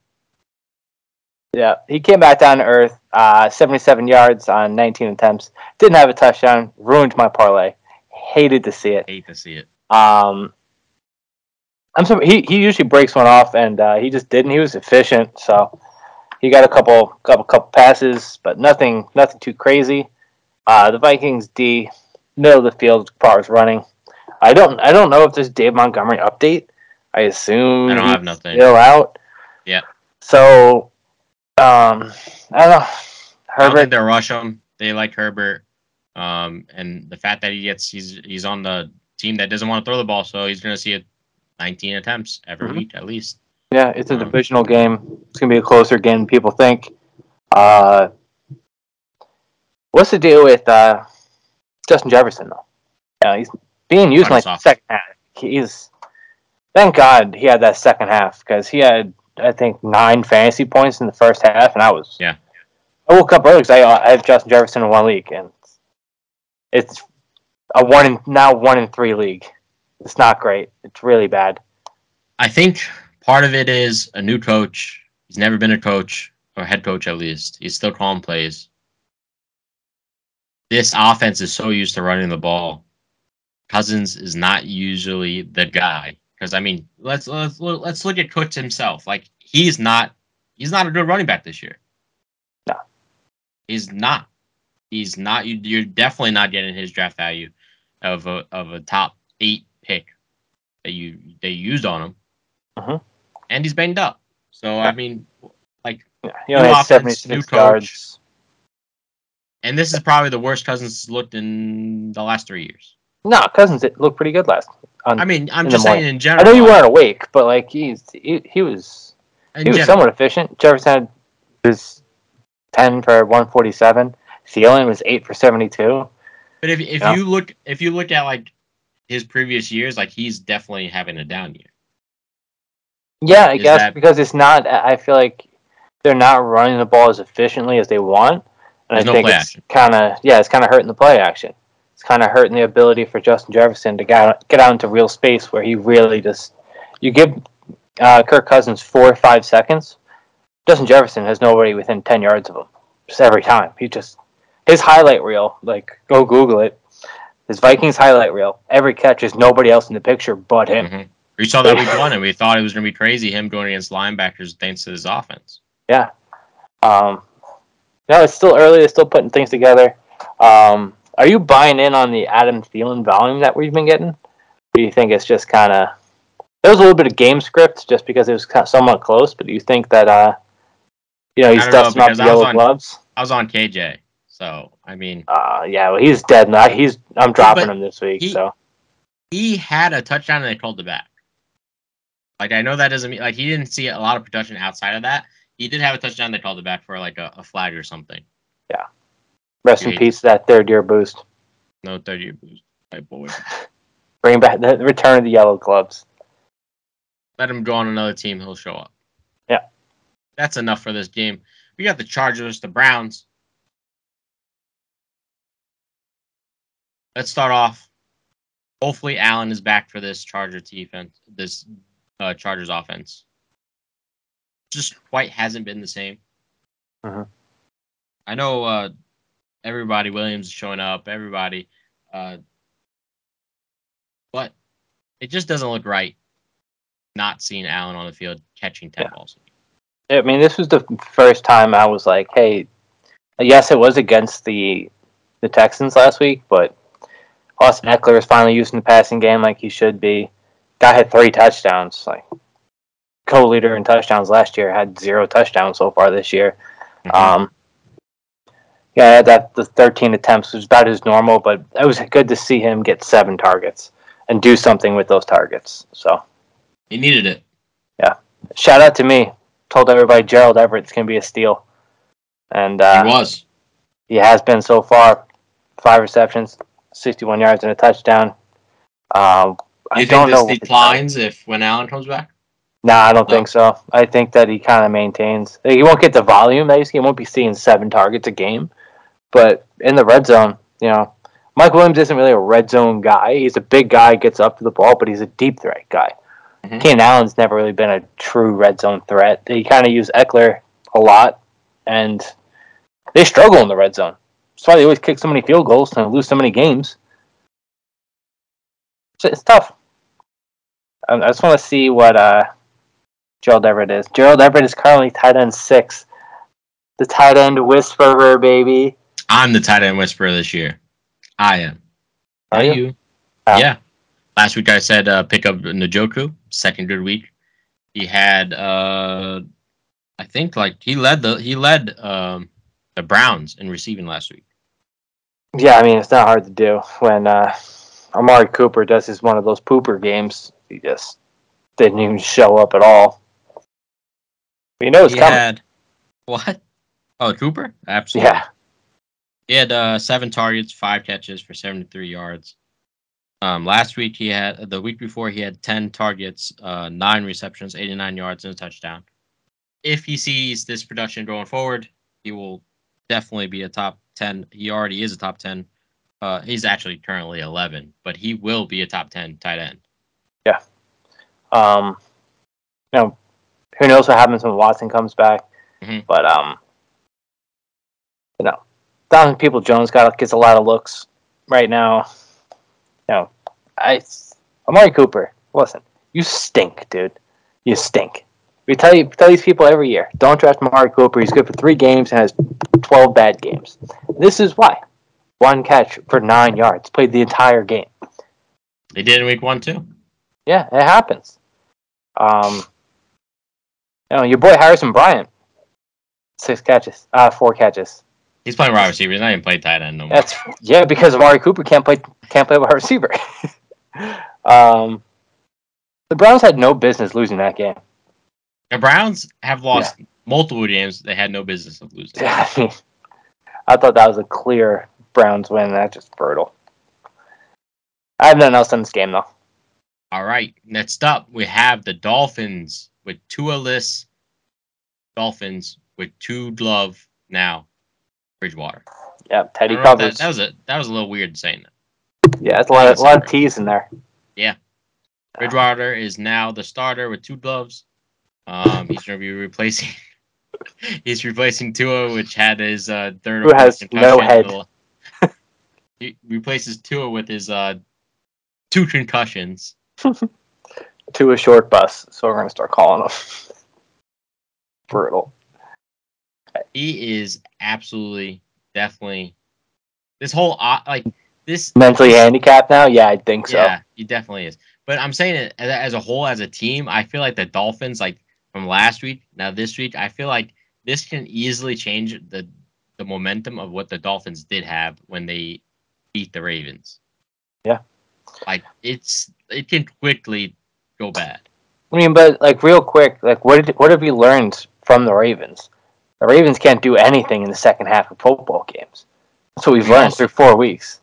Yeah, he came back down to earth. Uh, 77 yards on 19 attempts. Didn't have a touchdown. Ruined my parlay. Hated to see it. Hate to see it. Um, I'm sorry, he he usually breaks one off, and uh, he just didn't. He was efficient, so he got a couple couple couple passes, but nothing nothing too crazy. Uh, the Vikings D middle of the field as far as running. I don't I don't know if there's Dave Montgomery update. I assume I don't have nothing. still out. Yeah. So um I don't know. I Herbert they'll rush him. They like Herbert, um, and the fact that he gets he's he's on the team that doesn't want to throw the ball, so he's going to see it 19 attempts every Mhm. week at least. Yeah, it's a Um, divisional game. It's gonna be a closer game than people think. Uh, what's the deal with uh, Justin Jefferson though? Yeah, he's being used in like the second half. He's thank God he had that second half because he had I think nine fantasy points in the first half, and I was Yeah. I woke up early because I, I have Justin Jefferson in one league, and it's a one in now one in three league. It's not great. It's really bad. I think part of it is a new coach. He's never been a coach or head coach at least. He's still calling plays. This offense is so used to running the ball. Cousins is not usually the guy because I mean, let's let's let's look at Cooks himself. Like he's not he's not a good running back this year. No. he's not. He's not. You, you're definitely not getting his draft value of a of a top eight pick that you they used on him Mhm. and he's banged up. So I mean, Yeah, he only New had offense, 76 new coach. yards. and this is probably the worst Cousins has looked in the last three years. No, Cousins it looked pretty good last. On, I mean, I'm just saying in general. I know you weren't awake, but like he's he, he was he was general. somewhat efficient. Jefferson was ten for one forty seven. Thielen was eight for seventy two. But if if Yeah. you look if you look at like his previous years, like he's definitely having a down year. Yeah, I Is guess that- because it's not. I feel like they're not running the ball as efficiently as they want, and I no think it's kind of yeah, it's kind of hurting the play action. It's kind of hurting the ability for Justin Jefferson to get out, get out into real space where he really just you give uh, Kirk Cousins four or five seconds. Justin Jefferson has nobody within ten yards of him just every time. He just his highlight reel, like go Google it. His Vikings highlight reel. Every catch is nobody else in the picture but him. Mhm. We saw that week one, and we thought it was going to be crazy him going against linebackers thanks to his offense. Yeah. Um, no, it's still early. They're still putting things together. Um, are you buying in on the Adam Thielen volume that we've been getting? Or do you think it's just kind of there was a little bit of game script just because it was somewhat close, but do you think that uh, you know he's I know, dusting off the yellow on- gloves? I was on KJ, so I mean, Uh, yeah, well, he's dead now. He's I'm dropping him this week. he- so he had a touchdown and they called it back. Like I know that doesn't mean like he didn't see a lot of production outside of that. He did have a touchdown. They called it back for like a, a flag or something. Yeah. Rest in peace. That third year boost. No thirty year boost. My boy. Bring back the return of the yellow gloves. Let him go on another team. He'll show up. Yeah. That's enough for this game. We got the Chargers, the Browns. Let's start off. Hopefully, Allen is back for this Charger defense. This uh, Chargers offense. Just quite hasn't been the same. Mhm. I know uh, everybody Williams is showing up. Everybody, uh, but it just doesn't look right. Not seeing Allen on the field catching ten Yeah. balls. I mean, this was the first time I was like, "Hey, yes, it was against the the Texans last week, but Austin Ekeler is finally using the passing game like he should be. Guy had three touchdowns, like co-leader in touchdowns last year. Had zero touchdowns so far this year. Mhm. Um, yeah, that the 13 attempts was about his normal, but it was good to see him get seven targets and do something with those targets. So he needed it. Yeah. Shout out to me. Told everybody Gerald Everett's gonna be a steal, and uh, he was. he has been so far. Five receptions, 61 yards, and a touchdown. Um, I You don't think know. declines if when Allen comes back? Nah, I don't No. think so. I think that he kind of maintains. He won't get the volume that he's. He won't be seeing seven targets a game, but in the red zone, you know, Mike Williams isn't really a red zone guy. He's a big guy, gets up to the ball, but he's a deep threat guy. Keenan Allen's never really been a true red zone threat. He kind of use Ekeler a lot, and they struggle in the red zone. That's why they always kick so many field goals and lose so many games. So it's tough. I I just want to see what uh, Gerald Everett is. Gerald Everett is currently tight end six. The tight end whisperer, baby. I'm the tight end whisperer this year. I am. Are you? Oh. Yeah. Last week I said uh, pick up Njoku. Second good week. He had, uh, I think, like he led the he led um, the Browns in receiving last week. Yeah, I mean it's not hard to do when uh, Amari Cooper does his one of those pooper games. He just didn't even show up at all. But you know it's he coming. had what? Oh, Cooper. Absolutely. Yeah, He had uh, seven targets, five catches for 73 yards. Um, last week he had the week before he had 10 targets, uh, nine receptions, 89 yards, and a touchdown. If he sees this production going forward, he will definitely be a top 10. He already is a top 10. Uh, he's actually currently 11, but he will be a top 10 tight end. Yeah. Um, you know, who knows what happens when Watson comes back? Mhm. But um, you know, Donovan Peoples-Jones got gets a lot of looks right now. You know, I Amari Cooper. Listen, you stink, dude. You stink. We tell you tell these people every year, don't draft Amari Cooper. He's good for three games and has twelve bad games. This is why. One catch for nine yards. Played the entire game. They did in week one too. Yeah, it happens. Um, you know, your boy Harrison Bryant, six catches, uh, four catches. He's playing wide receiver. He's not even playing tight end no more. That's yeah, because Amari Cooper can't play can't play wide receiver. um, the Browns had no business losing that game. The Browns have lost multiple games they had no business of losing. I mean, I thought that was a clear Browns win. That's just brutal. I have nothing else in this game though. All right. Next up, we have the Dolphins with Tua list. Dolphins with two glove now. Bridgewater. Yeah, Teddy don't know if covers. That, that was a that was a little weird saying that. yeah, it's a lot, of, a lot of T's in there. Yeah, ah. Bridgewater is now the starter with two gloves. Um, he's going to be replacing. he's replacing Tua, which had his uh, third. Who has no concussion. he replaces Tua with his uh, two concussions. to a short bus, so we're gonna start calling them. Brutal. He is absolutely, definitely. This whole uh, like this Mentally handicapped now? Yeah, I think so. Yeah, he definitely is. But I'm saying it as a whole, as a team, I feel like the Dolphins, like from last week, now this week, I feel like this can easily change the the momentum of what the Dolphins did have when they beat the Ravens. Yeah. Like it's it can quickly go bad. I mean, but like real quick, like what did what have we learned from the Ravens? The Ravens can't do anything in the second half of football games. That's what we've We learned through four weeks.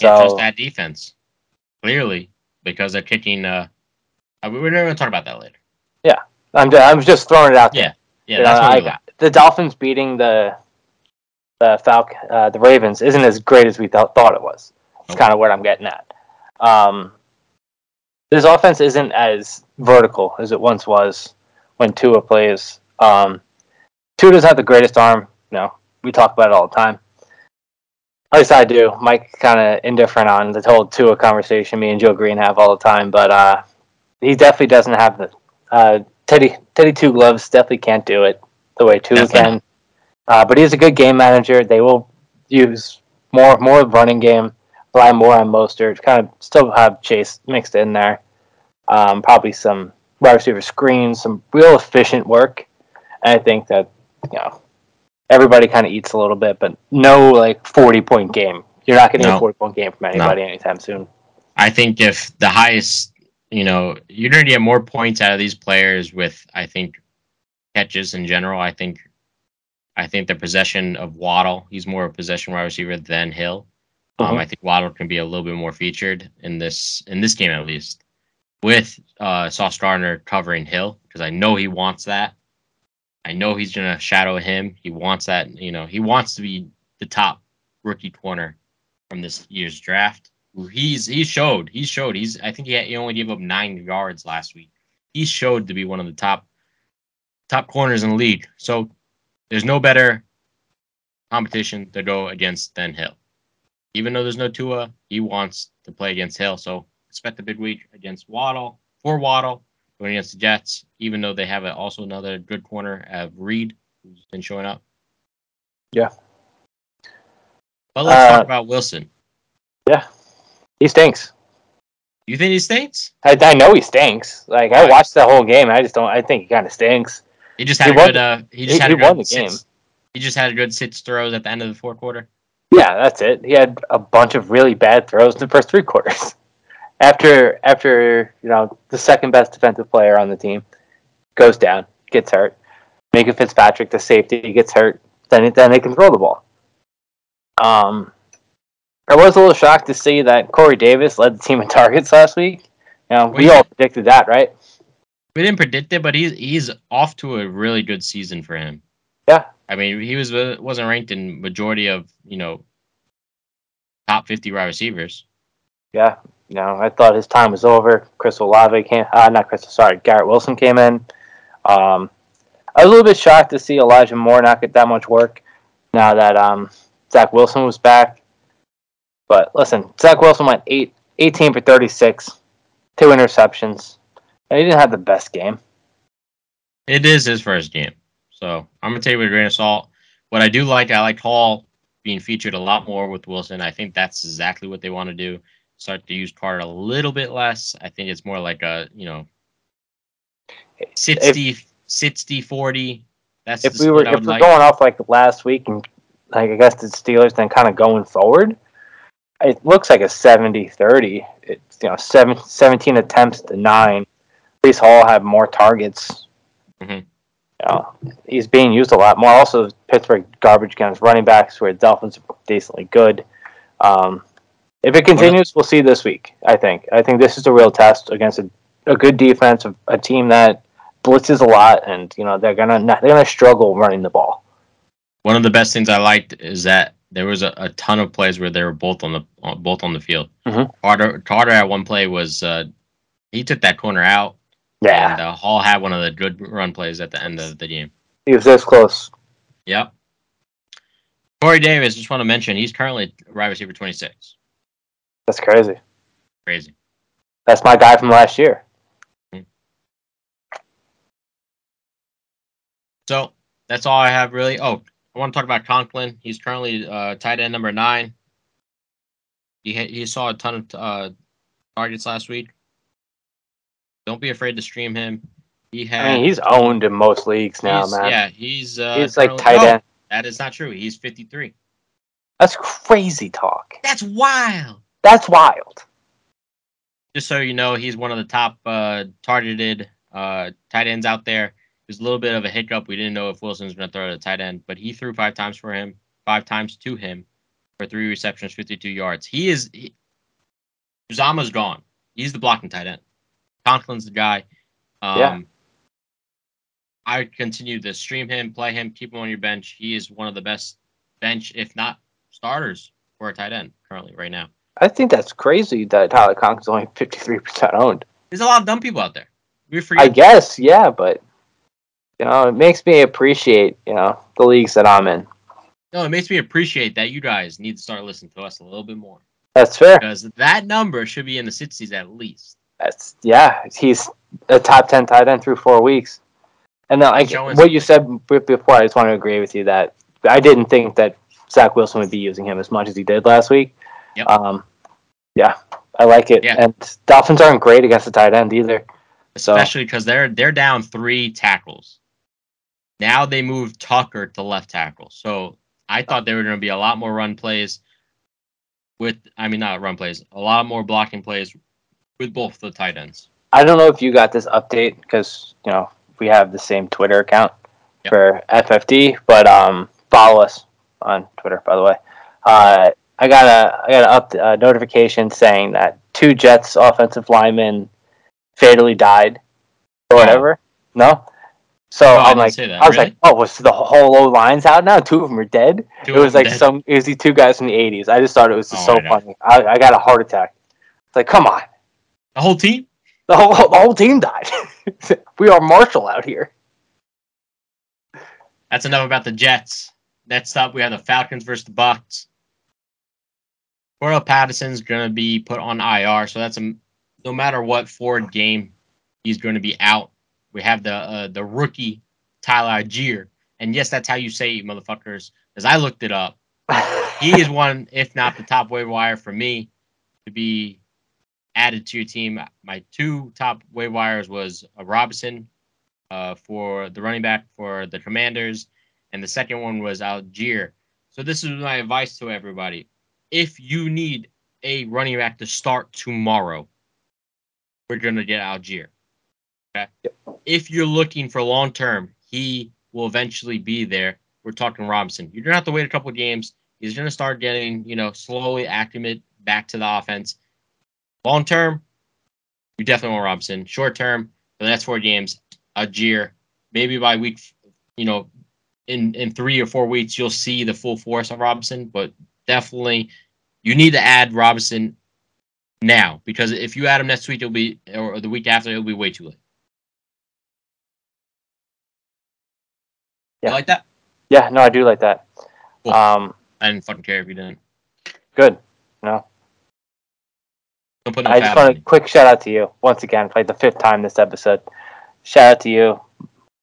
So trust that defense. Clearly, because they're kicking uh uh, we're going to talk about that later. I'm just, I'm just throwing it out there. Yeah, Yeah, You that's know, what I- got. the Dolphins beating the the Falc uh, the Ravens isn't as great as we th- thought it was. That's Nope. kind of what I'm getting at. Um, this offense isn't as vertical as it once was when Tua plays. Um, Tua doesn't have the greatest arm. No, we talk about it all the time. At least I do. Mike kind of indifferent on the whole Tua conversation. Me and Joe Green have all the time, but uh, he definitely doesn't have the uh, Teddy Teddy Two Gloves. Definitely can't do it the way Tua can. Uh, but he's a good game manager. They will use more more running game, rely more on Mostert. Kind of still have Chase mixed in there. Um, probably some wide receiver screens, some real efficient work. And I think that you know everybody kind of eats a little bit, but no like forty point game. You're not getting No. a forty point game from anybody anytime soon. I think if the highest, you know, you're going to get more points out of these players with, I think, catches in general. I think, I think the possession of Waddle, he's more a possession wide receiver than Hill. Um, Mhm. I think Waddle can be a little bit more featured in this in this game at least, with uh, Sauce Gardner covering Hill because I know he wants that. I know he's gonna shadow him. He wants that. You know, he wants to be the top rookie corner from this year's draft. He's he showed he showed he's I think he, had, he only gave up nine yards last week. He showed to be one of the top top corners in the league. So there's no better competition to go against than Hill. Even though there's no Tua, he wants to play against Hill. So expect a big week against Waddle. for Waddle going against the Jets, even though they have a, also another good corner of Reed who's been showing up. Yeah. But let's Uh, talk about Wilson. He stinks. You think he stinks? I, I know he stinks. Like I watched the whole game. I just don't. I think he kind of stinks. He just had He a won good. Uh, he just he- had a good won the sits- game. He just had a good six throws at the end of the fourth quarter. Yeah, that's it. He had a bunch of really bad throws in the first three quarters. After after you know the second best defensive player on the team goes down, gets hurt. Minkah Fitzpatrick, the safety, gets hurt. Then then they can throw the ball. Um, I was a little shocked to see that Corey Davis led the team in targets last week. You know, we Well, all predicted that, right? We didn't predict it, but he's he's off to a really good season for him. Yeah. I mean, he was wasn't ranked in majority of you know top fifty wide receivers. Yeah, you know, I thought his time was over. Chris Olave came, uh, not Chris, sorry, Garrett Wilson came in. Um, I was a little bit shocked to see Elijah Moore not get that much work now that um, Zach Wilson was back. But listen, Zach Wilson went eight, 18 for 36, two interceptions. And he didn't have the best game. It is his first game, so I'm gonna take it with a grain of salt. What I do like, I like Hall being featured a lot more with Wilson. I think that's exactly what they want to do. Start to use Carter a little bit less. I think it's more like a you know 60, 60 40. That's If we were if we're like. going off like last week and like I guess the Steelers then kind of going forward, it looks like a 70-30. It's you know seven, 17 attempts to nine. Breece Hall had more targets. Mhm. You know, he's being used a lot more. Also, Pittsburgh garbage against running backs, where the Dolphins are decently good. Um, if it continues, we'll see this week. I think. I think this is a real test against a, a good defense, a, a team that blitzes a lot, and you know they're gonna they're gonna struggle running the ball. One of the best things I liked is that there was a, a ton of plays where they were both on the on, both on the field. Mhm. Carter Carter at one play was uh, he took that corner out, Yeah, and uh, Hall had one of the good run plays at the end of the game. he was this close. Yep. Corey Davis, just want to mention he's currently wide receiver twenty six. That's crazy. Crazy. That's my guy from last year. So that's all I have really. Oh, I want to talk about Conklin. He's currently uh, tight end number nine. He ha- he saw a ton of uh, targets last week. Don't be afraid to stream him. He had. I mean, he's owned in most leagues now, man. Yeah, he's. Uh, he's like tight No, end. that is not true. He's fifty three. That's crazy talk. That's wild. That's wild. just so you know, he's one of the top uh, targeted uh, tight ends out there. It was a little bit of a hiccup. We didn't know if Wilson was going to throw to the tight end, but he threw five times for him, five times to him for three receptions, 52 yards. He is. He, Uzomah's gone. He's the blocking tight end. Conklin's the guy. Um, Yeah. I would continue to stream him, play him, keep him on your bench. He is one of the best bench, if not starters, for a tight end currently right now. I think that's crazy that Tyler Conklin's only fifty three percent owned. There's a lot of dumb people out there. We forget I guess, yeah, but you know, it makes me appreciate you know the leagues that I'm in. No, it makes me appreciate that you guys need to start listening to us a little bit more That's fair. because that number should be in the 60s at least. That's yeah. He's a top ten tight end through four weeks. And then, like what you said before, I just want to agree with you that I didn't think that Zach Wilson would be using him as much as he did last week. Yep. Um, yeah, I like it. Yeah. And Dolphins aren't great against the tight end either. Especially because they're they're down three tackles. Now they moved Tucker to left tackle. So I thought there were going to be a lot more run plays with, I mean, not run plays, a lot more blocking plays with both the tight ends. I don't know if you got this update because you know we have the same Twitter account Yep. for FFD, but um, follow us on Twitter, by the way. Uh, I got a I got a, up, a notification saying that two Jets offensive linemen fatally died or Oh. whatever. No, so Oh, I'm like, that. I was Really? like, oh, was the whole old line's out now? Two of them are dead. Two it was like dead. some. It was these two guys from the '80s. I just thought it was just Oh, so I funny. I, I got a heart attack. It's like, come on. The whole team? The whole, the whole team died. we are Marshall out here. That's enough about the Jets. Next up, we have the Falcons versus the Bucs. Cordarrelle Patterson's going to be put on IR, so that's a no matter what Ford game he's going to be out. We have the uh, the rookie Tyler Allgeier, and yes, that's how you say it, motherfuckers. As I looked it up, he is one, if not the top waiver wire for me to be added to your team. My two top waiver wires was a Robinson uh, for the running back for the Commanders, and the second one was Allgeier. So this is my advice to everybody: if you need a running back to start tomorrow, we're gonna get Allgeier. Okay. Yep. If you're looking for long term, he will eventually be there. We're talking Robinson. You're gonna have to wait a couple games. He's gonna start getting, you know, slowly acclimate back to the offense. Long term, you definitely want Robinson. Short term, for the next four games, Allgeier. Maybe by week, you know, in in three or four weeks, you'll see the full force of Robinson. But definitely, you need to add Robinson now because if you add him next week, it'll be or the week after, it'll be way too late. Yeah. You like that? yeah, no, I do like that. Cool. Um, I didn't fucking care if you didn't. good. No, Don't put no I just want a quick shout out to you once again, like the fifth time this episode. Shout out to you,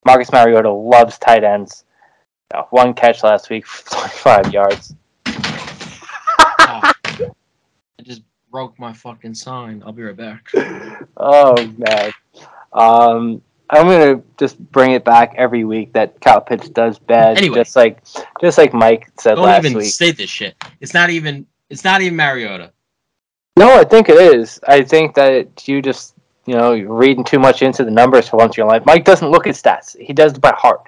Marcus Mariota loves tight ends. You know, one catch last week, twenty-five yards. I just broke my fucking sign. I'll be right back. Oh man. Um, I'm gonna just bring it back every week that Kyle Pitts does bad, Anyway. just like just like Mike said last week. Don't last even week. state this shit. It's not even. It's not even Mariota. No, I think it is. I think that you just you know you're reading too much into the numbers for once in your life. Mike doesn't look at stats; he does it by heart.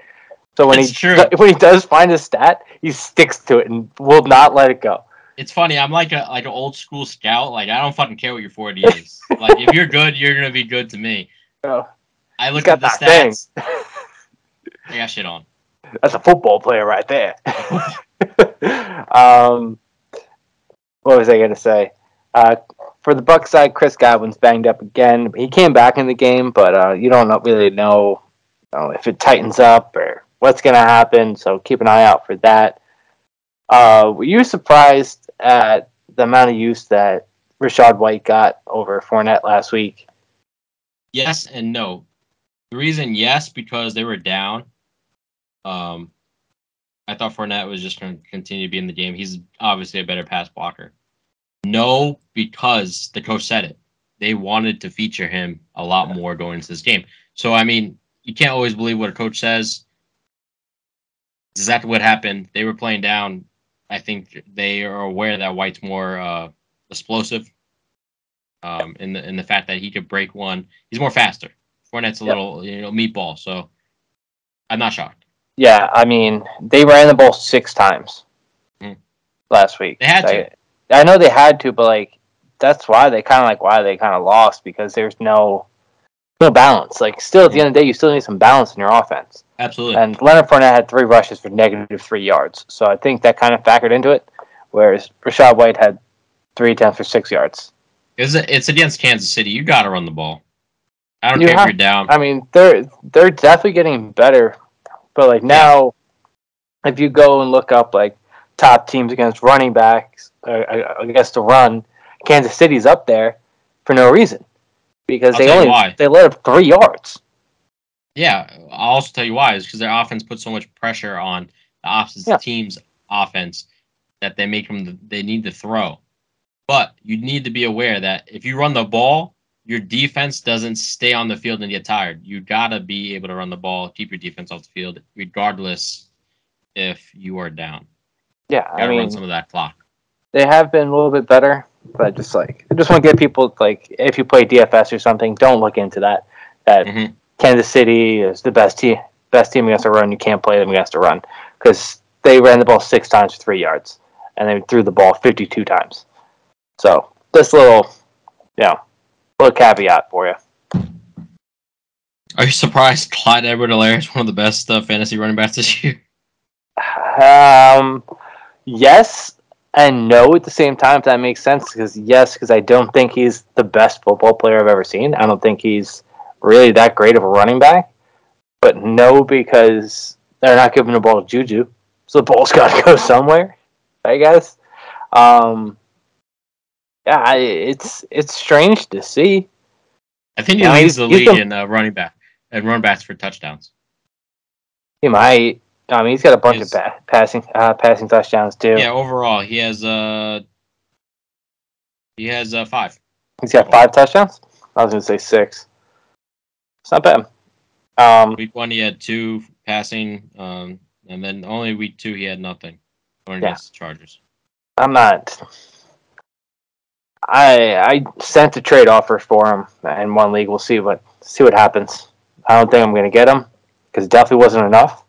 So when It's he true. when he does find a stat, he sticks to it and will not let it go. It's funny. I'm like a like an old school scout. Like I don't fucking care what your 40 is. like if you're good, you're gonna be good to me. Oh, I look at the that thing. stats. I got shit on. that's a football player right there. um, what was I going to say? Uh, for the Buck side, Chris Godwin's banged up again. He came back in the game, but uh, you don't really know, you know if it tightens up or what's going to happen. So keep an eye out for that. Uh, were you surprised at the amount of use that Rachaad White got over Fournette last week? Yes and no. The reason yes because they were down. Um, I thought Fournette was just going to continue to be in the game. He's obviously a better pass blocker. No, because the coach said it. They wanted to feature him a lot more going into this game. So I mean, you can't always believe what a coach says. Is exactly what happened. They were playing down. I think they are aware that White's more uh, explosive. Um, in the in the fact that he could break one, he's more faster. Fournette's a Yep. little you know meatball, so I'm not shocked. Yeah, I mean, they ran the ball six times Hmm. last week. They had to. I, I know they had to, but like that's why they kind of like why they kind of lost because there's no no balance. Like still at the end of the day, you still need some balance in your offense. Absolutely. And Leonard Fournette had three rushes for negative three yards, so I think that kind of factored into it. Whereas Rachaad White had three attempts for six yards. It's, it's against Kansas City. You got to run the ball. I don't You care have- if you're down. I mean, they're they're definitely getting better, but like now, if you go and look up like top teams against running backs, uh, against the run, Kansas City's up there for no reason because I'll they only why. they let up three yards. Yeah, I'll also tell you why. Is because their offense puts so much pressure on the opposite Yeah. team's offense that they make them they need to throw. But you need to be aware that if you run the ball, your defense doesn't stay on the field and get tired. You gotta be able to run the ball, keep your defense off the field, regardless if you are down. Yeah, I mean run some of that clock. they have been a little bit better, but just like I just want to get people like if you play DFS or something, don't look into that. That Mhm. Kansas City is the best team, best team against the run. You can't play them against the run because they ran the ball six times for three yards, and they threw the ball fifty-two times. So this little, you know, little caveat for you. Are you surprised Clyde Edwards-Helaire is one of the best uh, fantasy running backs this year? Um, yes and no at the same time. If that makes sense, because yes, because I don't think he's the best football player I've ever seen. I don't think he's really that great of a running back. But no, because they're not giving the ball to Juju, so the ball's got to go somewhere. I guess. Um, I, it's it's strange to see I think he Yeah, leads the league been- in uh, running back and run backs for touchdowns. He might. I mean, he's got a bunch of ba- passing uh, passing touchdowns too. Yeah, overall he has uh he has uh five. He's got five touchdowns. I was gonna say six. It's not bad. Um, Week one he had two passing, um, and then only week two he had nothing. Going Yeah. against the Chargers. I'm not. I I sent a trade offer for him in one league. We'll see what see what happens. I don't think I'm gonna get him because it definitely wasn't enough.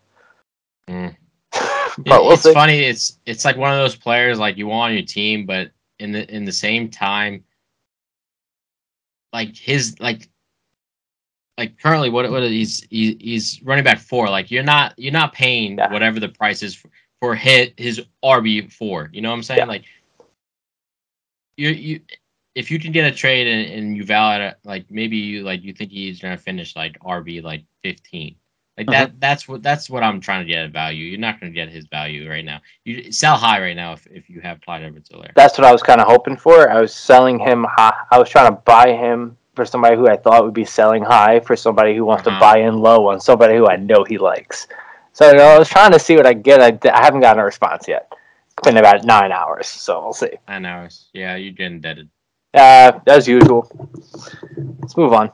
Mm. but we'll it's see. funny. It's it's like one of those players like you want on your team, but in the in the same time, like his like like currently what what he's he, he's running back four. Like you're not you're not paying Yeah. whatever the price is for, for hit his RB four. You know what I'm saying? Yeah. Like you you if you can get a trade and, and you value it like maybe you like you think he's gonna finish like RB like 15. Like that that's what that's what I'm trying to get at value. You're not gonna get his value right now. You sell high right now if, if you have Clyde Edwards-Helaire. That's what I was kind of hoping for. I was selling him high. I was trying to buy him for somebody who I thought would be selling high for somebody who wants Uh-huh. to buy in low on somebody who I know he likes. So you know, I was trying to see what I get. I, I haven't gotten a response yet. Been about nine hours, so we'll see. Nine hours. Yeah, you're getting indebted. Uh, as usual. Let's move on.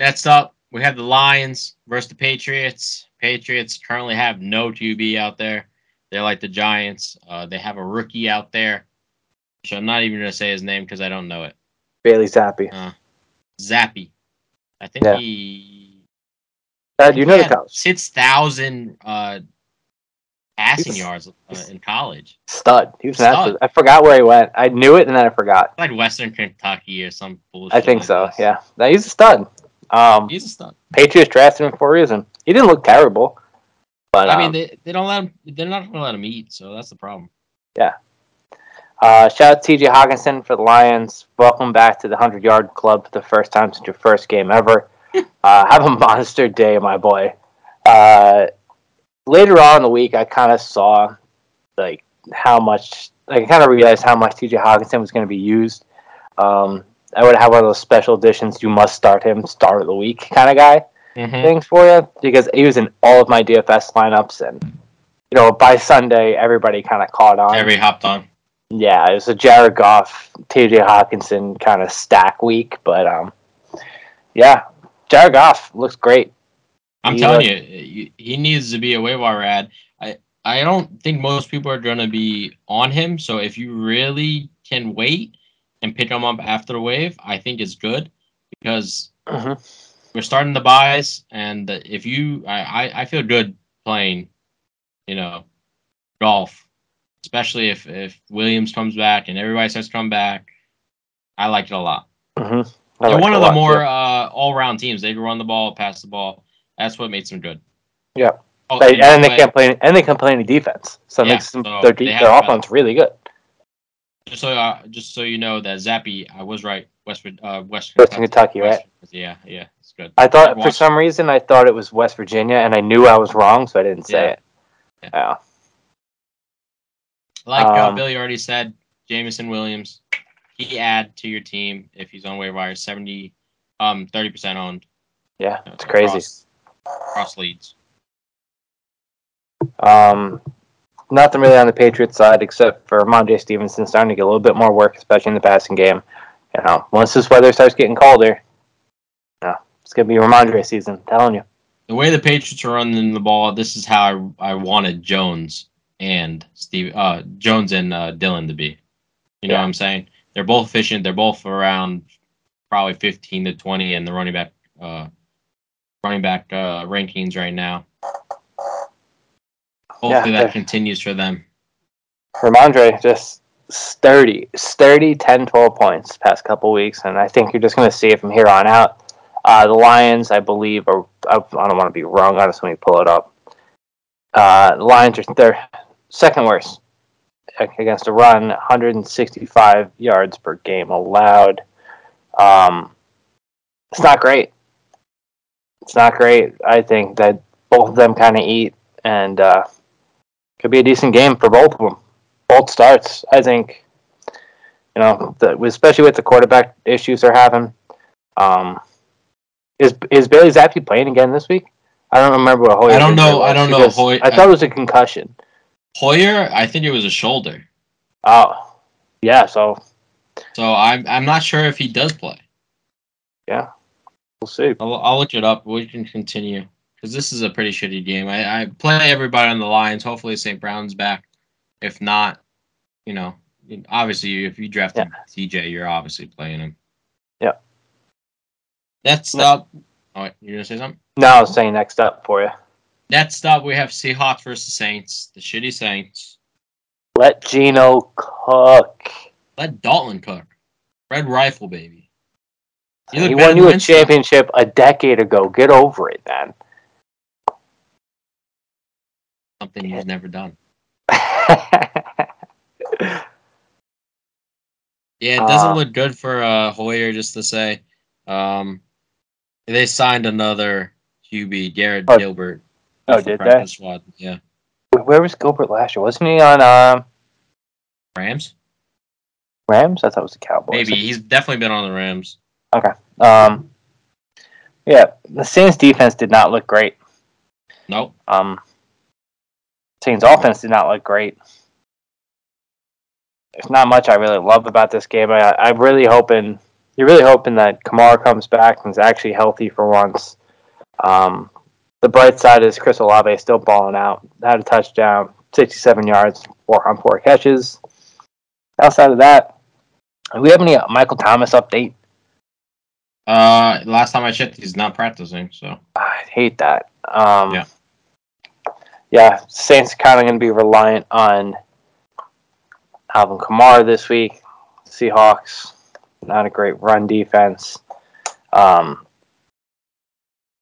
Next up, we have the Lions versus the Patriots. Patriots currently have no QB out there. They're like the Giants. Uh, they have a rookie out there, which I'm not even gonna say his name because I don't know it. Bailey Zappe. Zappe. I think Yeah. he. Dad, you know the. Six thousand uh, passing yards uh, in college. Stud. He was an Stud. I forgot where he went. I knew it and then I forgot. Like Western Kentucky or some bullshit. I think like so. this. Yeah. No, he's a stud. Um, He's a stud. Patriots drafted him for a reason. He didn't look terrible, but I mean, um, they, they don't let him. They're not gonna let him eat, so that's the problem. Yeah. Uh, shout out to TJ Hockenson for the Lions. Welcome back to the 100 yard club for the first time since your first game ever. uh, have a monster day, my boy. Uh, later on in the week, I kind of saw like how much, like, I kind of realized how much TJ Hockenson was going to be used. Um, I would have one of those special editions, you must start him, start of the week kind of guy Mm-hmm. things for you because he was in all of my DFS lineups and you know by Sunday everybody kind of caught on. Every hopped on. Yeah, it was a Jared Goff, T.J. Hockenson kind of stack week, but um, yeah, Jared Goff looks great. I'm He telling looked- you, you, he needs to be a waiver wire add. I I don't think most people are gonna be on him. So if you really can wait and pick him up after the wave, I think it's good because Mhm. we're starting the byes, and if you, I, I, I feel good playing, you know, Goff, especially if if Williams comes back and everybody starts to come back. I like it a lot. Mm-hmm. They're one of the more uh, all-round teams. They can run the ball, pass the ball. That's what makes them good. Yeah. Oh, They, and they can't play and they can play any defense, so it Yeah, makes them, so their de- their offense really good. Just so uh, just so you know that Zappe, I was right. West uh, Western, Western Kentucky, right? Yeah, yeah, it's good. I thought for some reason I thought it was West Virginia, and I knew I was wrong, so I didn't say Yeah. it. Yeah. Like uh, Um, Billy already said, Jameson Williams, he add to your team if he's on waiver wire, 70, um, 30% owned. Yeah, uh, it's crazy. Across, across leads. Um, nothing really on the Patriots side except for Rhamondre Stevenson starting to get a little bit more work, especially in the passing game. You know, once this weather starts getting colder, you know, it's gonna be Rhamondre season. telling you. The way the Patriots are running the ball, this is how I, I wanted Jones and Steve, uh, Jones and uh, Dillon to be. You know Yeah. what I'm saying? They're both efficient. They're both around probably 15 to 20 in the running back, uh, running back uh, rankings right now. Hopefully they're- that continues for them. Rhamondre just sturdy, sturdy 10, 12 points past couple weeks, and I think you're just gonna see it from here on out. Uh, the Lions, I believe, are I, I don't want to be wrong. I just let me pull it up. Uh, the Lions are they're second worst against a run, 165 yards per game allowed. Um, it's not great. It's not great. I think that both of them kind of eat, and uh, could be a decent game for both of them. Both starts, I think. You know, the, especially with the quarterback issues they're having. Um, is is Bailey Zappe playing again this week? I don't remember what Hoyer. I don't know- I don't know because Hoy- I thought it was a concussion. Hoyer, I think it was a shoulder. Oh, yeah. So So I'm I'm not sure if he does play. yeah, we'll see. I'll, I'll look it up. We can continue because this is a pretty shitty game. I, I play everybody on the Lions. Hopefully, St. Brown's back. If not, you know, obviously, if you drafted TJ, you're obviously playing him. Yeah. Next up, oh, wait, you gonna say something? No, I was saying next up for you. Next up, we have Seahawks versus Saints. The shitty Saints. Let Gino cook. Let Dalton cook. Red rifle, baby. You He won you a championship a decade ago. Get over it, man. Something he's never done. Yeah, it doesn't Uh, look good for uh, Hoyer. Just to say, um, they signed another QB, Garrett Oh, Gilbert. oh, did they? Squad. Yeah, Where was Gilbert last year? Wasn't he on um, Rams. Rams? I thought it was the Cowboys. Maybe he's definitely been on the Rams. Um, yeah, the Saints defense did not look great. Nope. Um, Saints offense did not look great. There's not much I really love about this game. I, I'm really hoping, you're really hoping that Kamara comes back and is actually healthy for once. Um, the bright side is Chris Olave still balling out. Had a touchdown, 67 yards, four on four catches. Outside of that, do we have any Michael Thomas update? Uh, last time I checked, he's not practicing. So I hate that. Um, Yeah. Yeah, Saints kind of going to be reliant on Alvin Kamara this week. Seahawks, not a great run defense. Um,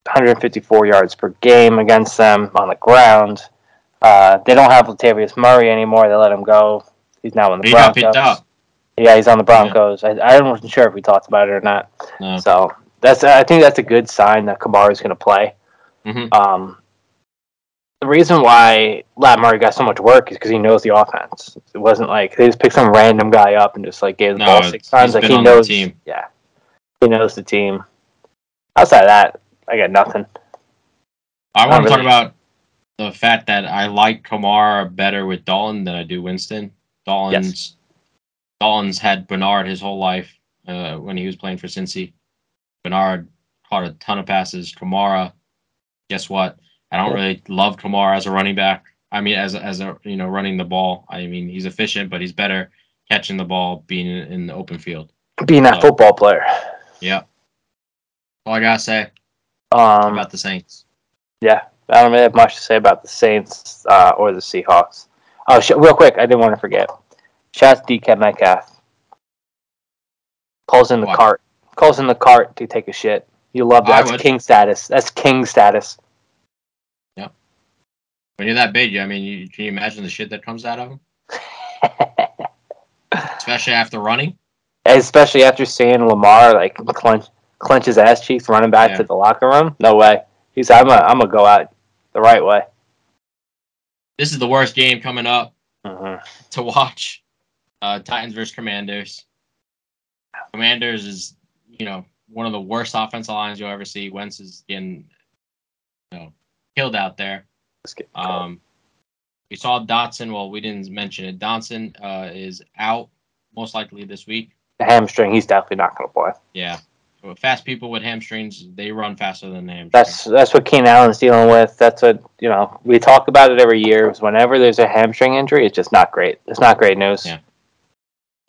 154 yards per game against them on the ground. Uh, they don't have Latavius Murray anymore. They let him go. He's now in the he got picked up. Yeah, he's on the Broncos. I, I wasn't sure if we talked about it or not. No. So that's I think that's a good sign that Kamara is going to play. hmm Um, the reason why Lat Murray got so much work is because he knows the offense. It wasn't like they just picked some random guy up and just like gave the No, ball six times. Like he on the knows, team. yeah, he knows the team. Outside of that, I got nothing. I want to talk about the fact that I like Kamara better with Dalton than I do Winston. Dalton's Dalton's had Bernard his whole life uh, when he was playing for Cincy. Bernard caught a ton of passes. Kamara, guess what? I don't really love Kamara as a running back. I mean, as a, as a you know running the ball. I mean, he's efficient, but he's better catching the ball, being in, the open field. Being that Oh. football player. Yeah. All I gotta say Um, about the Saints. yeah, I don't really have much to say about the Saints uh, or the Seahawks. Oh, sh- real quick, I didn't want to forget. Shout out to DK Metcalf. Calls in the What? cart. Calls in the cart to take a shit. You love that. I That's would. king status. That's king status. Yeah. When you're that big, I mean, you, can you imagine the shit that comes out of him, especially after running? Especially after seeing Lamar like clench clench his ass cheeks running back Yeah. to the locker room. No way. He's I'm gonna I'm gonna go out the right way. This is the worst game coming up hmm to watch. Uh, Titans versus Commanders. Commanders is, you know, one of the worst offensive lines you'll ever see. Wentz is getting, you know, killed out there. Let's get Um, we saw Dotson. Well, we didn't mention it. Dotson uh, is out most likely this week. the hamstring. He's definitely not gonna play. Yeah. Well, Fast people with hamstrings, they run faster than the hamstrings. That's that's what Keenan Allen's dealing with. That's what you know. We talk about it every year. Whenever there's a hamstring injury, it's just not great. It's not great news. Yeah.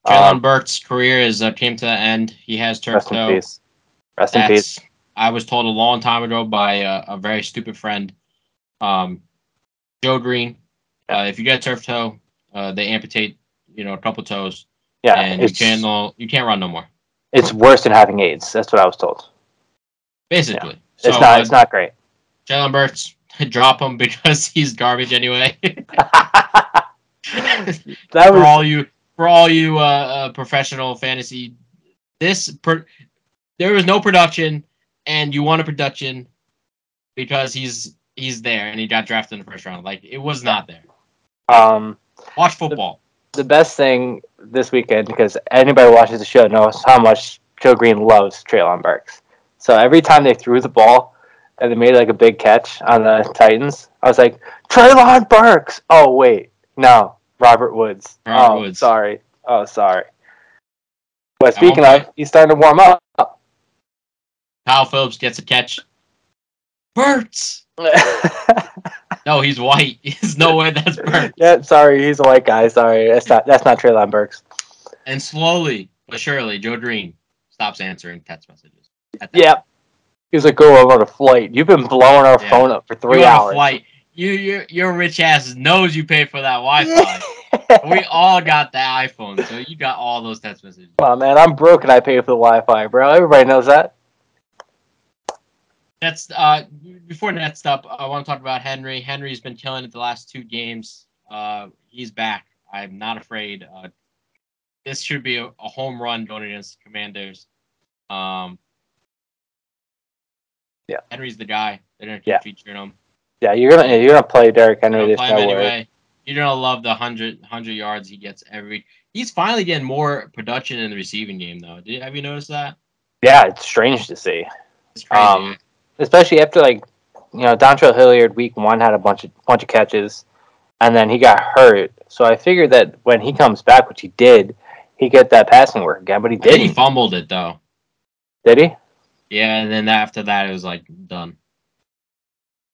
Jalen Um, Burt's career is uh, came to an end. He has turf rest in toe. peace. Rest in peace. I was told a long time ago by a, a very stupid friend, um, Joe Green. Uh, if you get turf toe, uh, they amputate, you know, a couple toes, Yeah, and you can't you can't run no more. it's worse than having AIDS. That's what I was told. Basically, It's so not. uh, It's not great. Jalen Burt's drop him because he's garbage anyway. that for was all you for all you uh, uh, professional fantasy, this per, there was no production, and you want a production because he's he's there and he got drafted in the first round. Like it was not there. um Watch football. the best thing this weekend because anybody who watches the show knows how much Joe Green loves Treylon Burks. So every time they threw the ball and they made like a big catch on the Titans, I was like, Treylon Burks. Oh wait, no, Robert Woods. Robert oh, Woods. sorry. Oh, sorry. But speaking of, he's starting to warm up. Kyle Phillips gets a catch. Burts. No, he's white. There's no way that's Burts. yeah, sorry, he's a white guy. Sorry, that's not that's not Treylon Burks. And slowly but surely, Joe Green stops answering text messages. Yep. Yeah. He was like, "Go on a flight. You've been blowing our Yeah. phone up for three You're on a hours." flight. You, your, your rich ass knows you paid for that Wi-Fi. we all got the iPhone, so you got all those text messages. Come man. I'm broke and I pay for the Wi-Fi, bro. Everybody knows that. That's uh before next up, I want to talk about Henry. Henry's been killing it the last two games. Uh, he's back. I'm not afraid. Uh, this should be a, a home run going against the Commanders. Um, Yeah. Henry's the guy. They're gonna keep Yeah. featuring him. Yeah, you're gonna you're gonna play Derrick Henry this no anyway. You're gonna love the 100, 100 yards he gets every. He's finally getting more production in the receiving game, though. Did, have you noticed that? Yeah, it's strange to see, It's crazy. Um, especially after like you know Dontrell Hilliard week one had a bunch of bunch of catches, and then he got hurt. So I figured that when he comes back, which he did, he get that passing work again. But he think he fumbled it though. Did he? Yeah, and then after that, it was like done.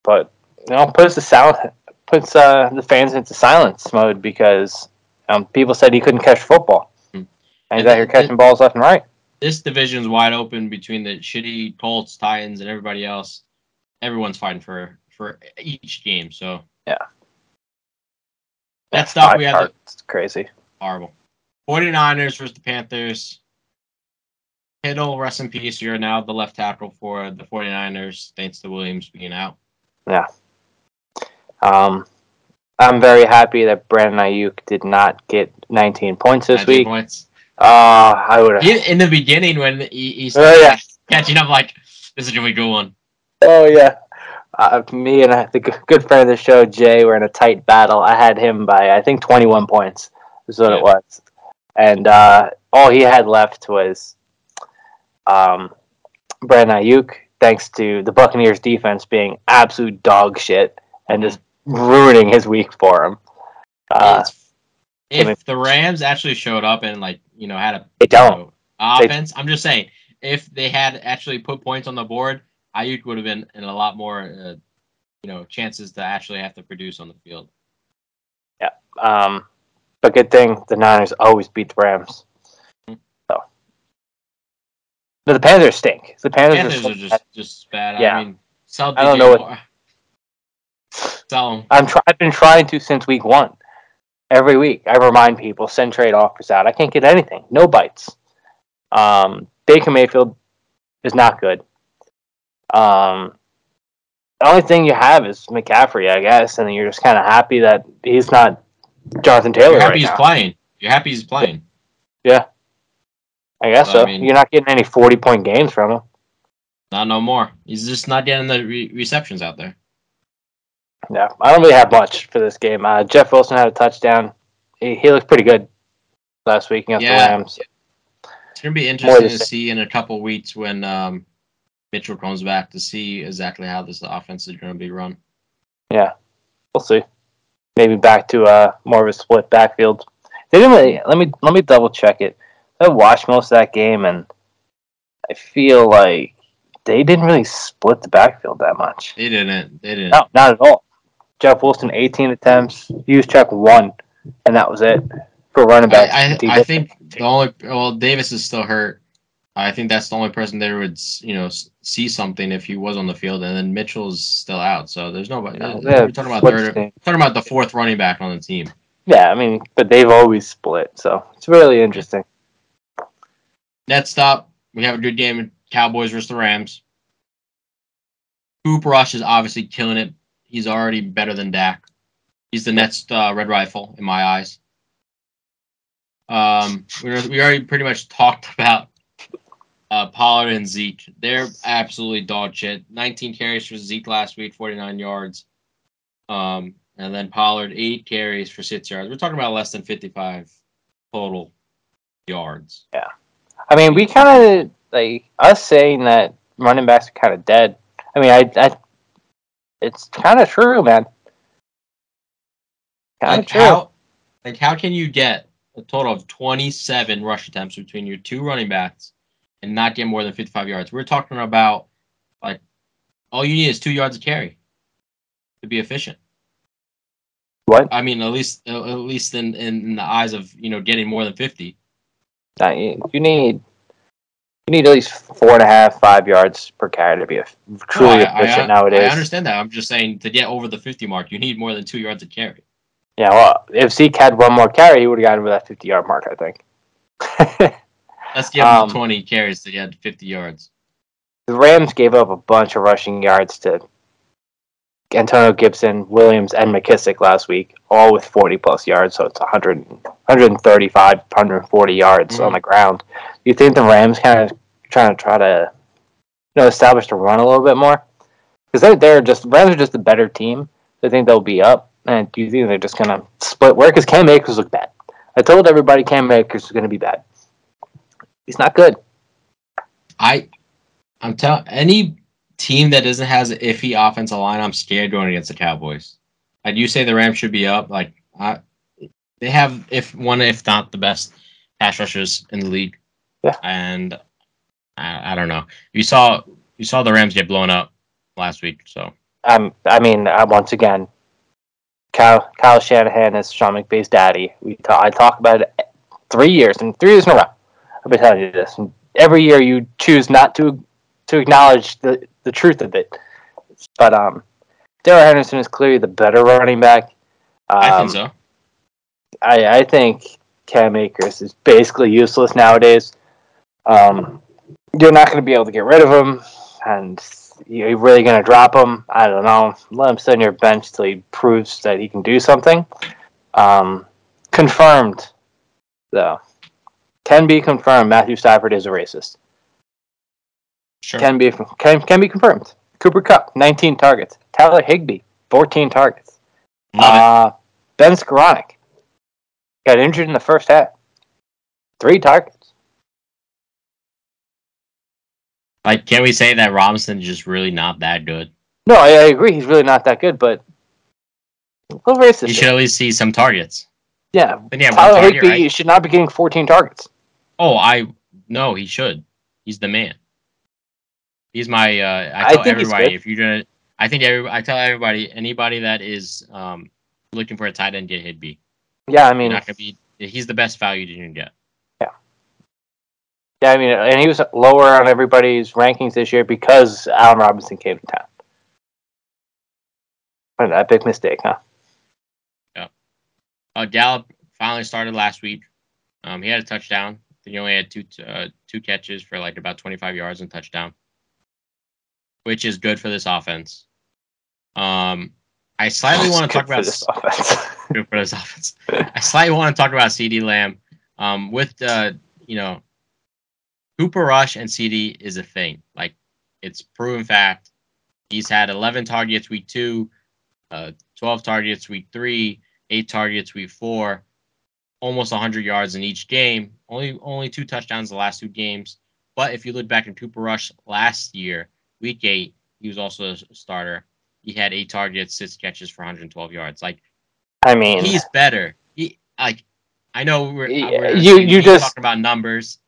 But you know, puts the sound puts uh, the fans into silence mode because um, people said he couldn't catch football, Hmm. and he's out here catching balls left and right. this division's wide open between the shitty Colts, Titans, and everybody else. Everyone's fighting for for each game. So Yeah. Up, Five we have. It's crazy. horrible 49ers versus the Panthers. Kittle, rest in peace. You're now the left tackle for the 49ers, thanks to Williams being out. Um, I'm very happy that Brandon Aiyuk did not get 19 points this 19 week. Points. Uh, I would have. In, the beginning, when he, he Oh started yeah. catching up, like this is gonna be a good one. Oh yeah. Uh, me and uh, the good friend of the show, Jay, were in a tight battle. I had him by I think 21 points. Is what Yeah. it was, and uh, all he had left was um, Brandon Aiyuk. Thanks to the Buccaneers defense being absolute dog shit and just ruining his week for him. Uh, if the Rams actually showed up and like you know had a they don't. know, offense. I'm just saying, if they had actually put points on the board, Aiyuk would have been in a lot more, uh, you know, chances to actually have to produce on the field. Yeah, um, but good thing the Niners always beat the Rams. So, but the Panthers stink. The Panthers, Panthers are, are just just bad. Yeah. I mean, sell I don't know what- I'm try- I've been trying to since week one. Every week, I remind people send trade offers out. I can't get anything. No bites. Um, Baker Mayfield is not good. Um, the only thing you have is McCaffrey, I guess, and you're just kind of happy that he's not Jonathan Taylor You're happy right he's now. playing. You're happy he's playing. Yeah, I guess Well, I so. mean- you're not getting any 40 point games from him. Not no more. He's just not getting the re- receptions out there. Yeah, I don't really have much for this game. Uh, Jeff Wilson had a touchdown. He, he looked pretty good last week against Yeah. the Rams. It's gonna be interesting to see in a couple weeks when um, Mitchell comes back to see exactly how this offense is gonna be run. Yeah, we'll see. Maybe back to uh, more of a split backfield. They didn't really. Let me let me double check it. I watched most of that game, and I feel like they didn't really split the backfield that much. They didn't. They didn't. No, not at all. Jeff Wilson, 18 attempts. Used check one, and that was it for running back. I, I, I think the only well Davis is still hurt. I think that's the only person there would you know see something if he was on the field, and then Mitchell's still out. So there's nobody. No, uh, yeah, we're talking about third. team. Talking about the fourth running back on the team. Yeah, I mean, but they've always split, so it's really interesting. Next up, we have a good game: Cowboys versus the Rams. Cooper Rush is obviously killing it. He's already better than Dak. He's the next uh, red rifle in my eyes. Um, we, we already pretty much talked about uh, Pollard and Zeke. They're absolutely dog shit. 19 carries for Zeke last week, 49 yards. Um, and then Pollard eight carries for six yards. We're talking about less than 55 total yards. Yeah. I mean, we kind of like us saying that running backs are kind of dead. I mean, I, I it's kind of true, man. Kind of Like true. how, like how can you get a total of 27 rush attempts between your two running backs and not get more than 55 yards? We're talking about like all you need is two yards of carry to be efficient. What? I mean, at least at least in, in the eyes of you know getting more than 50. Uh, you, you need you need at least four and a half, five yards per carry to be a, truly No, I- efficient I, nowadays. I understand that. I'm just saying to get over the 50 mark, you need more than two yards of carry. Yeah, well, if Zeke had one more carry, he would have gotten over that fifty-yard mark. I think. Let's give him Um, 20 carries to get 50 yards. the Rams gave up a bunch of rushing yards to Antonio Gibson, Williams, and McKissic last week, all with 40 plus yards. So it's 100, 135, 140 yards Mhm. on the ground. You think the Rams kind of trying to try to you know establish the run a little bit more? Because they're, they're just Rams are just a better team. I think they'll be up, and do you think they're just gonna split work? Because Cam Akers look bad. I told everybody Cam Akers is gonna be bad. He's not good. I, I'm telling any team that doesn't has an iffy offensive line, I'm scared going against the Cowboys. I do say the Rams should be up. Like I, they have if one if not the best pass rushers in the league. Yeah. And I, I don't know. You saw you saw the Rams get blown up last week. So Um, I mean, uh, once again, Kyle, Kyle Shanahan is Sean McVay's daddy. We ta- I talk about it three years and three years in a row. I've been telling you this. And every year you choose not to to acknowledge the, the truth of it. But um, Darrell Henderson is clearly the better running back. Um, I think so. I, I think Cam Akers is basically useless nowadays. Um, you're not going to be able to get rid of him, and you're really going to drop him. I don't know. Let him sit on your bench till he proves that he can do something. Um, confirmed, though. Can be confirmed. Matthew Stafford is a racist. Sure. Can be can, can be confirmed. Cooper Kupp, 19 targets. Tyler Higbee, 14 targets. Uh, ben Skowronek got injured in the first half. Three targets. Like, can we say that Robinson is just really not that good? No, I, I agree. He's really not that good, but a racist. He should at least see some targets. yeah, yeah, Tyler target, Higbee right? should not be getting 14 targets. Oh, I no, he should. He's the man. He's my. Uh, I I tell he's everybody if you're gonna. I think every. I tell everybody anybody that is um looking for a tight end get Higbee. Yeah, I mean, not gonna be. He's the best value you can get. Yeah, I mean, and he was lower on everybody's rankings this year because Allen Robinson came to town. What an big mistake, huh? Yeah. Uh, Gallup finally started last week. Um, he had a touchdown. He only had two uh, two catches for like about 25 yards and touchdown, which is good for this offense. Um, I slightly want to talk about this offense. good for this offense. I slightly want to talk about CeeDee Lamb. Um, with uh, you know, Cooper Rush and CeeDee is a thing. Like it's proven fact. He's had 11 targets week two, uh, 12 targets week three, eight targets week four, almost 100 yards in each game. Only only two touchdowns the last two games. But if you look back at Cooper Rush last year, week eight, he was also a starter. He had eight targets, six catches for 112 yards. Like I mean, he's better. He like I know we're, Yeah, we're you- you just- talking about numbers,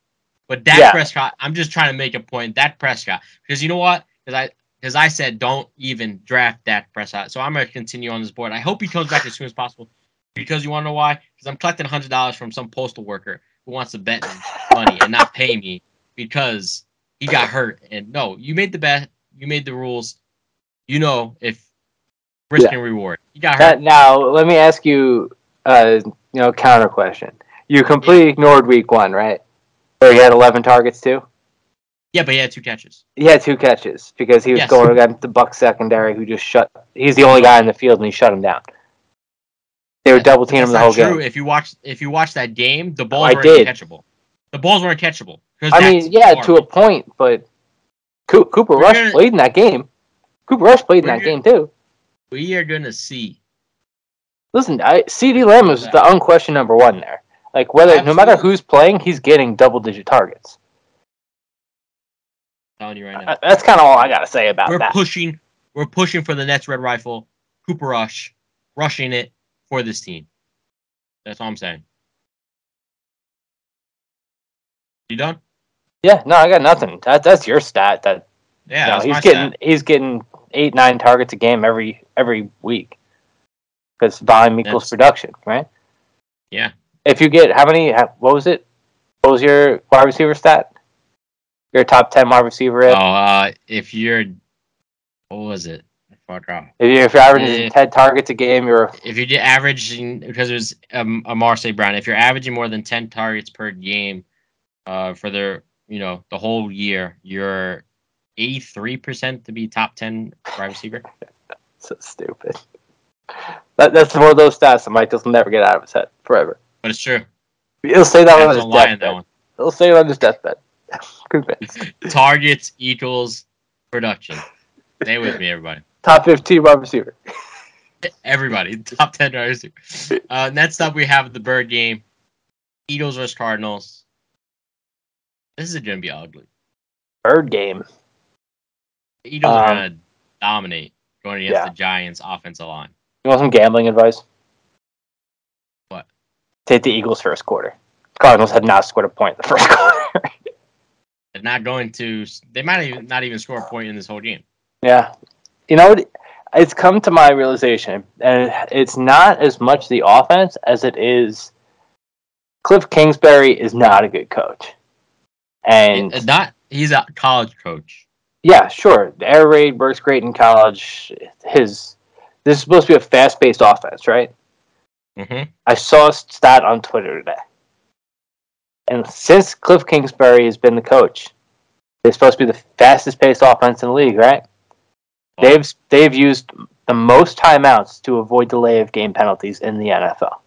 but Dak Yeah. Prescott. I'm just trying to make a point. Dak Prescott, because you know what? Because I because I said don't even draft Dak Prescott. So I'm gonna continue on this board. I hope he comes back as soon as possible. Because you want to know why? Because I'm collecting hundred dollars from some postal worker who wants to bet me money and not pay me because he got hurt. And no, you made the bet. You made the rules. You know if risk Yeah. and reward. He got hurt. That, now, let me ask you, uh, you know, counter question. You completely ignored week one, right? He had 11 targets too? Yeah, but he had two catches. He had two catches because he was Yes. going against the Buck secondary who just shut. He's the only guy in the field and he shut him down. They were double teaming him the whole true. game. If you watch, if you watch that game, the balls I weren't did. catchable. The balls weren't catchable. I mean, yeah, to a point, but Coo- Cooper We're Rush gonna- played in that game. Cooper Rush played in that gonna- game too. we are gonna see. Listen, I, CeeDee Lamb is the unquestioned number one there. Like whether no matter who's playing, he's getting double digit targets. telling you right now. Uh, That's kind of all I gotta say about we're that. pushing we're pushing for the next red rifle cooper rush rushing it for this team that's all i'm saying you done Yeah, no, I got nothing. That, that's your stat. That yeah that's he's getting stat. he's getting eight nine targets a game every every week because volume equals That's- production, right? Yeah. If you get how many? What was it? What was your wide receiver stat? Your top ten wide receiver. oh uh if you're what was it. If you're, if you're averaging Yeah. ten targets a game, you're if you're averaging because it was um, Amon-Ra St. Brown, if you're averaging more than ten targets per game, uh, for the you know the whole year, you're eighty three percent to be top ten wide receiver. so stupid. That, that's one of those stats that Mike will never get out of his head forever. But it's true. He'll say that on his lie that deathbed. one. He'll say it on his deathbed. Targets equals production. Stay with me, everybody. Top fifteen wide receiver. Everybody, top ten wide receiver. Uh, next up, we have the bird game. Eagles versus Cardinals. This is gonna be ugly. Bird game. The Eagles are Um, gonna dominate going against yeah. the Giants' offensive line. You want some gambling advice? Take the Eagles first quarter. Cardinals had not scored a point in the first quarter. They're not going to. They might even not even score a point in this whole game. yeah. You know? It's come to my realization, and it's not as much the offense as it is Cliff Kingsbury is not a good coach. And It- uh, not. He's a college coach. yeah, sure, the air raid works great in college. His this is supposed to be a fast paced offense, right? Mm-hmm. I saw a stat on Twitter today. And since Cliff Kingsbury has been the coach, they're supposed to be the fastest paced offense in the league, right? They've they've used the most timeouts to avoid delay of game penalties in the NFL.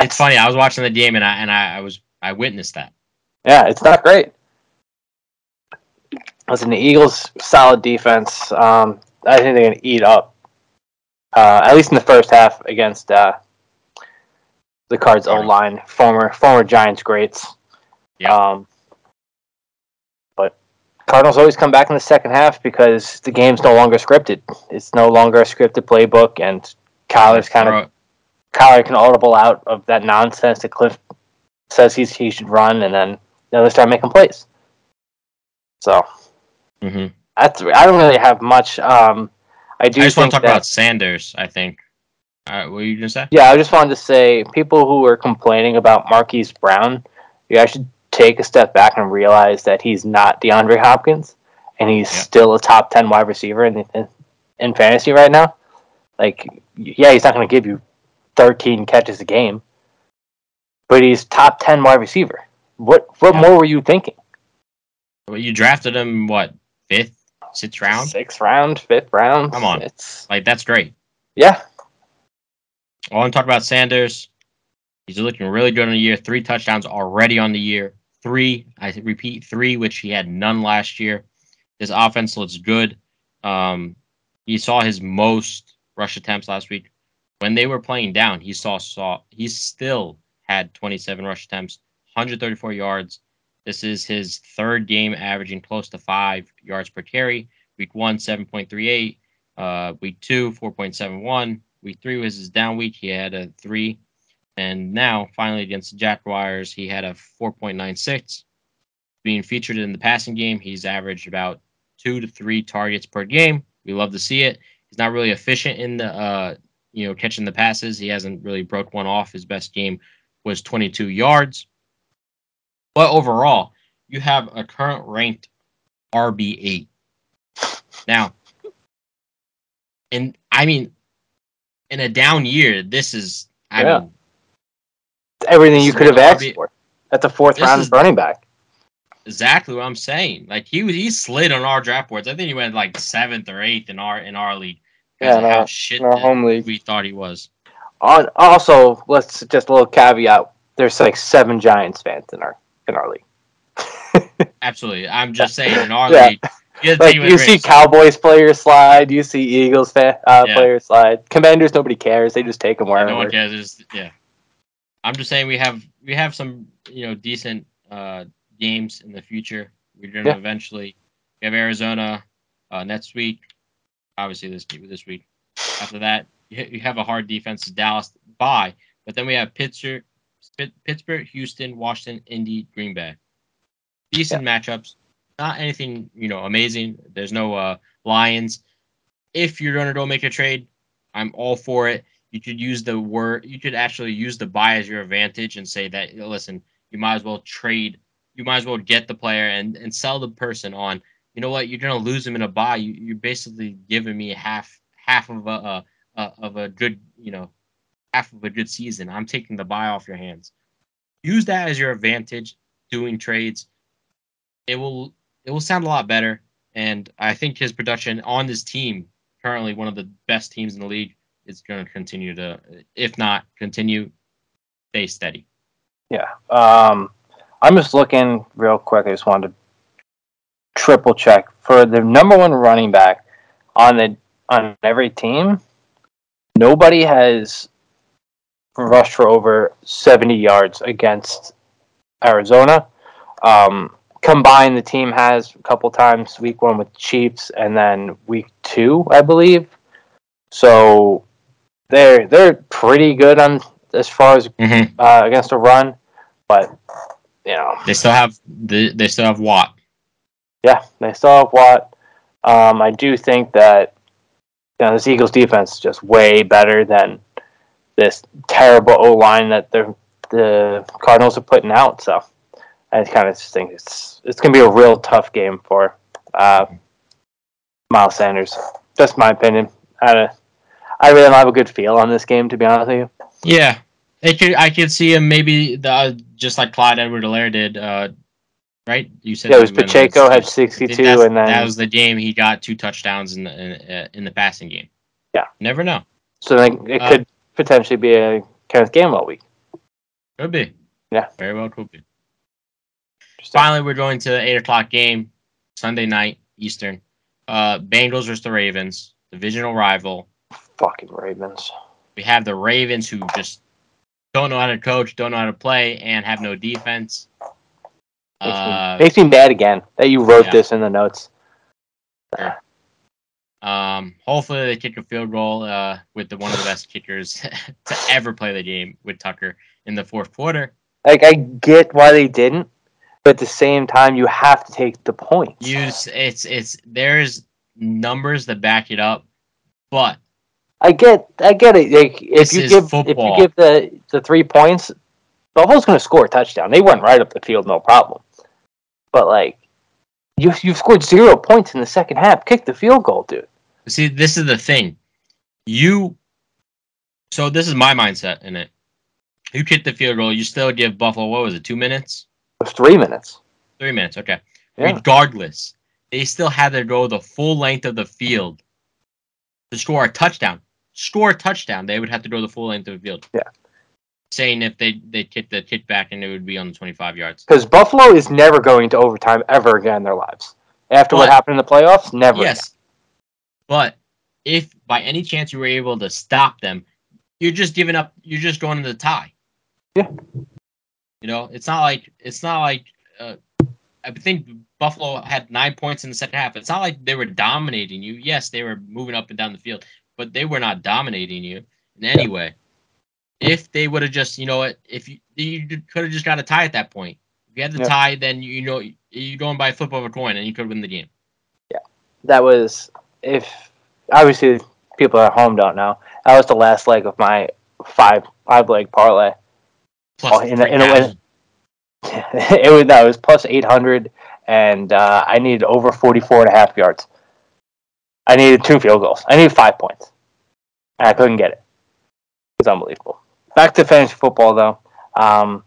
It's funny. I was watching the game and I and I, I was I witnessed that. Yeah, it's not great. Listen, the Eagles solid defense. Um, I think they're going to eat up, uh, at least in the first half against uh, the Cards O line, former former Giants greats. Yeah. Um, but Cardinals always come back in the second half because the game's no longer scripted. It's no longer a scripted playbook, and Kyler's kind of Kyler can audible out of that nonsense that Cliff says he's he should run, and then you know, they start making plays. So Mhm. that's I don't really have much. Um, I do. I just want to talk that, about Sanders. I think. Uh, what were you gonna say? Yeah, I just wanted to say, people who are complaining about Marquise Brown, you guys should take a step back and realize that he's not DeAndre Hopkins, and he's Yeah. still a top ten wide receiver in, in in fantasy right now. Like, yeah, he's not going to give you thirteen catches a game, but he's top ten wide receiver. What what Yeah. more were you thinking? Well, you drafted him what fifth, sixth round? Sixth round, fifth round. Come on. it's Like that's great. yeah, I want to talk about Sanders. He's looking really good on the year. Three touchdowns already on the year. Three, I repeat, three, which he had none last year. His offense looks good. Um, he saw his most rush attempts last week. When they were playing down, he saw saw he still had 27 rush attempts, 134 yards. This is his third game averaging close to five yards per carry. Week one, 7.38. Uh, week two, 4.71. Week three was his down week. He had a three. And now, finally, against the Jaguars, he had a 4.96. Being featured in the passing game, he's averaged about two to three targets per game. We love to see it. He's not really efficient in the, uh, you know, catching the passes. He hasn't really broke one off. His best game was 22 yards. But overall, you have a current ranked RB8. Now, and I mean, in a down year, this is, I Yeah. mean, everything you could have asked RB for at the fourth round is- running back. exactly what I'm saying. Like he he slid on our draft boards. I think he went like seventh or eighth in our in our league. because Yeah, in how our- shit in our home league. we thought he was. On, also, let's just a little caveat. There's like seven Giants fans in our in our league. Absolutely, I'm just saying in our Yeah. league. You, Like take it with you see. Cowboys players slide, you see Eagles fa- uh, Yeah. players slide. Commanders, nobody cares. They just take them Yeah, wherever. no one cares. It's- yeah, I'm just saying we have we have some you know decent uh, games in the future. We're going to Yeah. eventually we have Arizona uh, next week. Obviously, this this week. After that, you have a hard defense, Dallas bye, but then we have Pittsburgh, Pitt- Pittsburgh, Houston, Washington, Indy, Green Bay. Decent matchups. Not anything you know amazing. There's no uh, Lions. If you're gonna go make a trade, I'm all for it. You could use the word. You could actually use the bye as your advantage and say that listen, you might as well trade. You might as well get the player and and sell the person on. You know what? You're gonna lose him in a bye. You, you're basically giving me half half of a, a, a of a good you know half of a good season. I'm taking the bye off your hands. Use that as your advantage doing trades. It will it will sound a lot better. And I think his production on this team, currently one of the best teams in the league, is going to continue to, if not continue, stay steady. Yeah. Um, I'm just looking real quick. I just wanted to triple check for the number one running back on the on every team. Nobody has rushed for over 70 yards against Arizona. Um, combined, the team has a couple times. Week one with Chiefs, and then week two, I believe. So they're they're pretty good on as far as Mm-hmm. uh, against a run, but you know, They still have the they still have Watt. yeah, they still have Watt. Um, I do think that you know, this Eagles defense is just way better than this terrible O line that the the Cardinals are putting out. So I kind of just think it's it's gonna be a real tough game for uh, Miles Sanders. Just my opinion. I I really don't have a good feel on this game, to be honest with you. Yeah, it could. I could see him maybe the just like Clyde Edwards-Helaire did. Uh, right? You said Yeah, it was Pacheco had I sixty think two, that's- and then that was the game he got two touchdowns in the in, uh, in the passing game. Yeah. never know. so like, it uh, could potentially be a Kenneth Gainwell week. Could be. Yeah. very well could be. Finally, we're going to the eight o'clock game, Sunday night Eastern. Uh, Bengals versus the Ravens, divisional rival. Fucking Ravens. We have the Ravens who just don't know how to coach, don't know how to play, and have no defense. Makes, Uh, me, makes me mad again that you wrote yeah. this in the notes. Um, hopefully they kick a field goal uh, with the one of the best kickers to ever play the game with Tucker in the fourth quarter. Like I get why they didn't, but at the same time, you have to take the points. Use it's it's there's numbers that back it up, but I get, I get it. Like if you give, if you give the the three points, Buffalo's going to score a touchdown. They went right up the field, no problem. But like, you you scored zero points in the second half. Kick the field goal, dude. See, this is the thing. You. So this is my mindset in it. You kick the field goal. You still give Buffalo what was it? Two minutes? It three minutes. Three minutes. Okay. Yeah. Regardless, they still had to go the full length of the field to score a touchdown. Score a touchdown, they would have to go the full length of the field. Yeah. Saying if they they kick the kick back and it would be on the twenty five yards. Because Buffalo is never going to overtime ever again in their lives. After what happened in the playoffs, never. Yes. But if by any chance you were able to stop them, you're just giving up. You're just going to the tie. Yeah. You know, it's not like it's not like. Uh, I think Buffalo had nine points in the second half. It's not like they were dominating you. Yes, they were moving up and down the field, but they were not dominating you in any way. If they would have just, you know what, if you you could have just got a tie at that point. If you had the Yeah. tie, then you, you know you're going by a flip of a coin, and you could win the game. Yeah, that was if obviously people at home don't know that was the last leg of my five five leg parlay. Plus, Oh, in in a it was that was plus eight hundred, and uh, I needed over 44 and a half yards. I needed two field goals. I needed five points, and I couldn't get it. It was unbelievable. Back to fantasy football though. Um,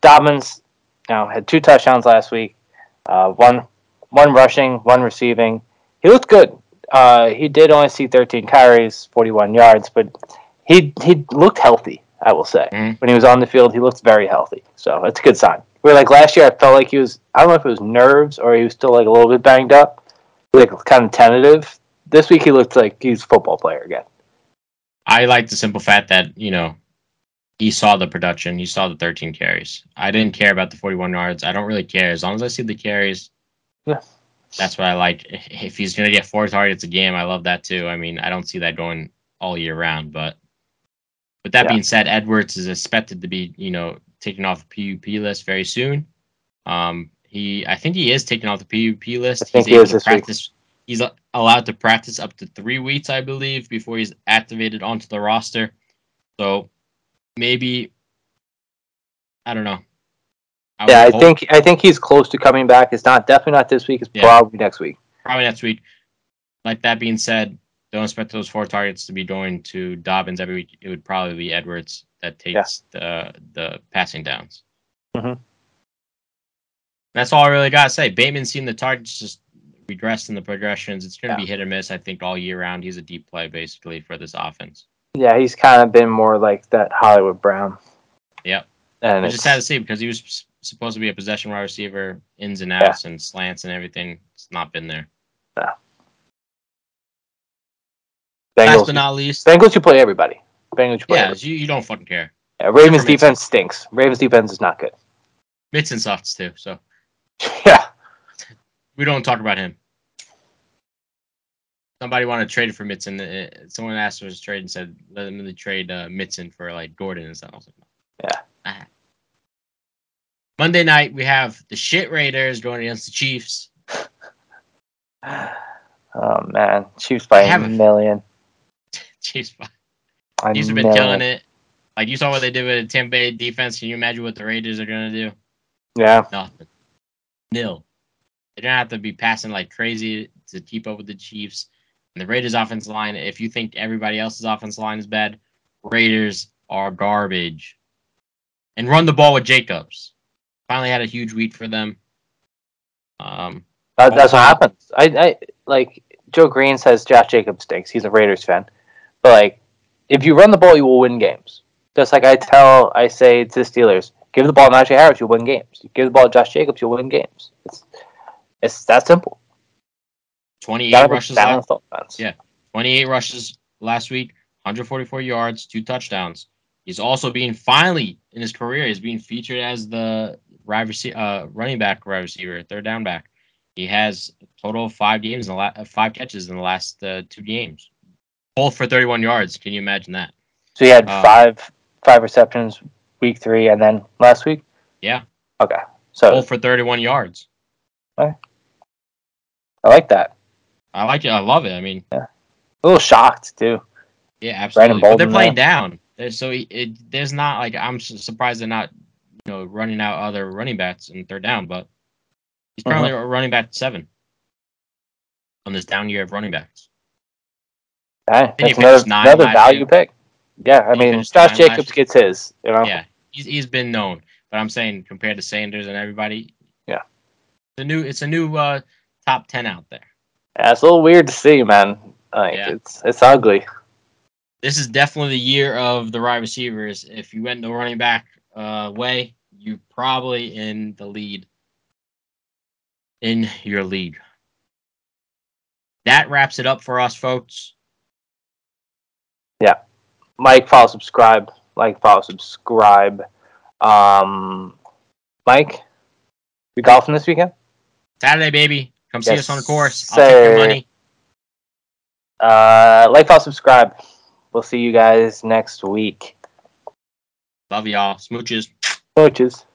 Dobbins, you know, had two touchdowns last week. Uh, one one rushing, one receiving. He looked good. Uh, he did only see 13 carries, 41 yards, but he he looked healthy. I will say Mhm. when he was on the field, he looked very healthy. So that's a good sign. Where like last year, I felt like he was. I don't know if it was nerves or he was still like a little bit banged up, like kind of tentative. This week, he looked like he's a football player again. I like the simple fact that you know he saw the production. He saw the 13 carries. I didn't care about the 41 yards. I don't really care as long as I see the carries. Yeah. That's what I like. If he's going to get four targets a game, I love that too. I mean, I don't see that going all year round, but with that Yeah. being said, Edwards is expected to be, you know, taken off the PUP list very soon. Um, he, I think he is taken off the PUP list. He's he able to this week. practice. He's allowed to practice up to three weeks, I believe, before he's activated onto the roster. So maybe, I don't know. I Yeah, I hope- think I think he's close to coming back. It's not definitely not this week. It's Yeah. probably next week. probably next week. Like that being said, don't expect those four targets to be going to Dobbins every week. It would probably be Edwards that takes the the passing downs. Mhm. That's all I really gotta say. Bateman's seen the targets just regress in the progressions. It's gonna Yeah. be hit or miss. I think all year round. He's a deep play basically for this offense. Yeah, he's kind of been more like that Hollywood Brown. Yep. And I it's, just had to see because he was supposed to be a possession wide receiver, ins and outs and slants and everything. It's not been there. Last Bengals. but not least, Bengals, you play everybody. Bengals, you play. yeah, everybody. you, you don't fucking care. Yeah, Ravens defense stinks. Ravens defense is not good. Mitts and softs too, so yeah, we don't talk about him. Somebody wanted to trade for Mixon. Uh, Someone asked for his trade and said, "Let them really trade uh, Mixon for like Gordon and stuff." Like, Yeah. Ah. Monday night we have the shit Raiders going against the Chiefs. Oh man, Chiefs by a million. Chiefs, A Chiefs have been million. killing it. Like you saw what they did with the Tampa Bay defense. Can you imagine what the Raiders are gonna do? Yeah, Nothing. Nil. They're gonna have to be passing like crazy to keep up with the Chiefs. The Raiders offensive line, if you think everybody else's offensive line is bad, Raiders are garbage. And run the ball with Jacobs. Finally had a huge week for them. Um that, that's what happens. I, I like Joe Green says Josh Jacobs stinks. He's a Raiders fan, but like if you run the ball, you will win games. Just like I tell, I say to the Steelers, give the ball to Najee Harris, you'll win games. You give the ball to Josh Jacobs, you'll win games. It's it's that simple. You 28 gotta rushes last, offense. Yeah. 28 rushes last week, 144 yards, two touchdowns. He's also being finally in his career, he's being featured as the wide rece- uh, running back wide receiver, third down back. He has a total of five games in the la- uh, five catches in the last uh, two games, both for 31 yards. Can you imagine that? So he had Uh, five five receptions week three, and then last week. Yeah. Okay, so Both for 31 yards. Okay. I like that. I like it. I love it. I mean, A little shocked too. yeah, absolutely. They're playing down, so it, it, there's not like I'm surprised they're not, you know, running out other running backs in third down. But he's currently Uh-huh. a running back seven on this down year of running backs. That's another, nine another value year. pick. Yeah, I mean, Josh Jacobs gets his. You know, Yeah, he's he's been known, but I'm saying compared to Sanders and everybody, Yeah. it's a new it's a new uh, top ten out there. Yeah, it's a little weird to see, man. Like Yeah. it's it's ugly. This is definitely the year of the wide receivers. If you went the running back uh, way, you probably in the lead in your league. That wraps it up for us, folks. Yeah, Mike, follow, subscribe. Like, follow, subscribe. Um, Mike, we golfing this weekend? Saturday, baby. Come see us on the course. I'll take your money. Uh, like, follow, subscribe. We'll see you guys next week. Love y'all. Smooches. Coaches.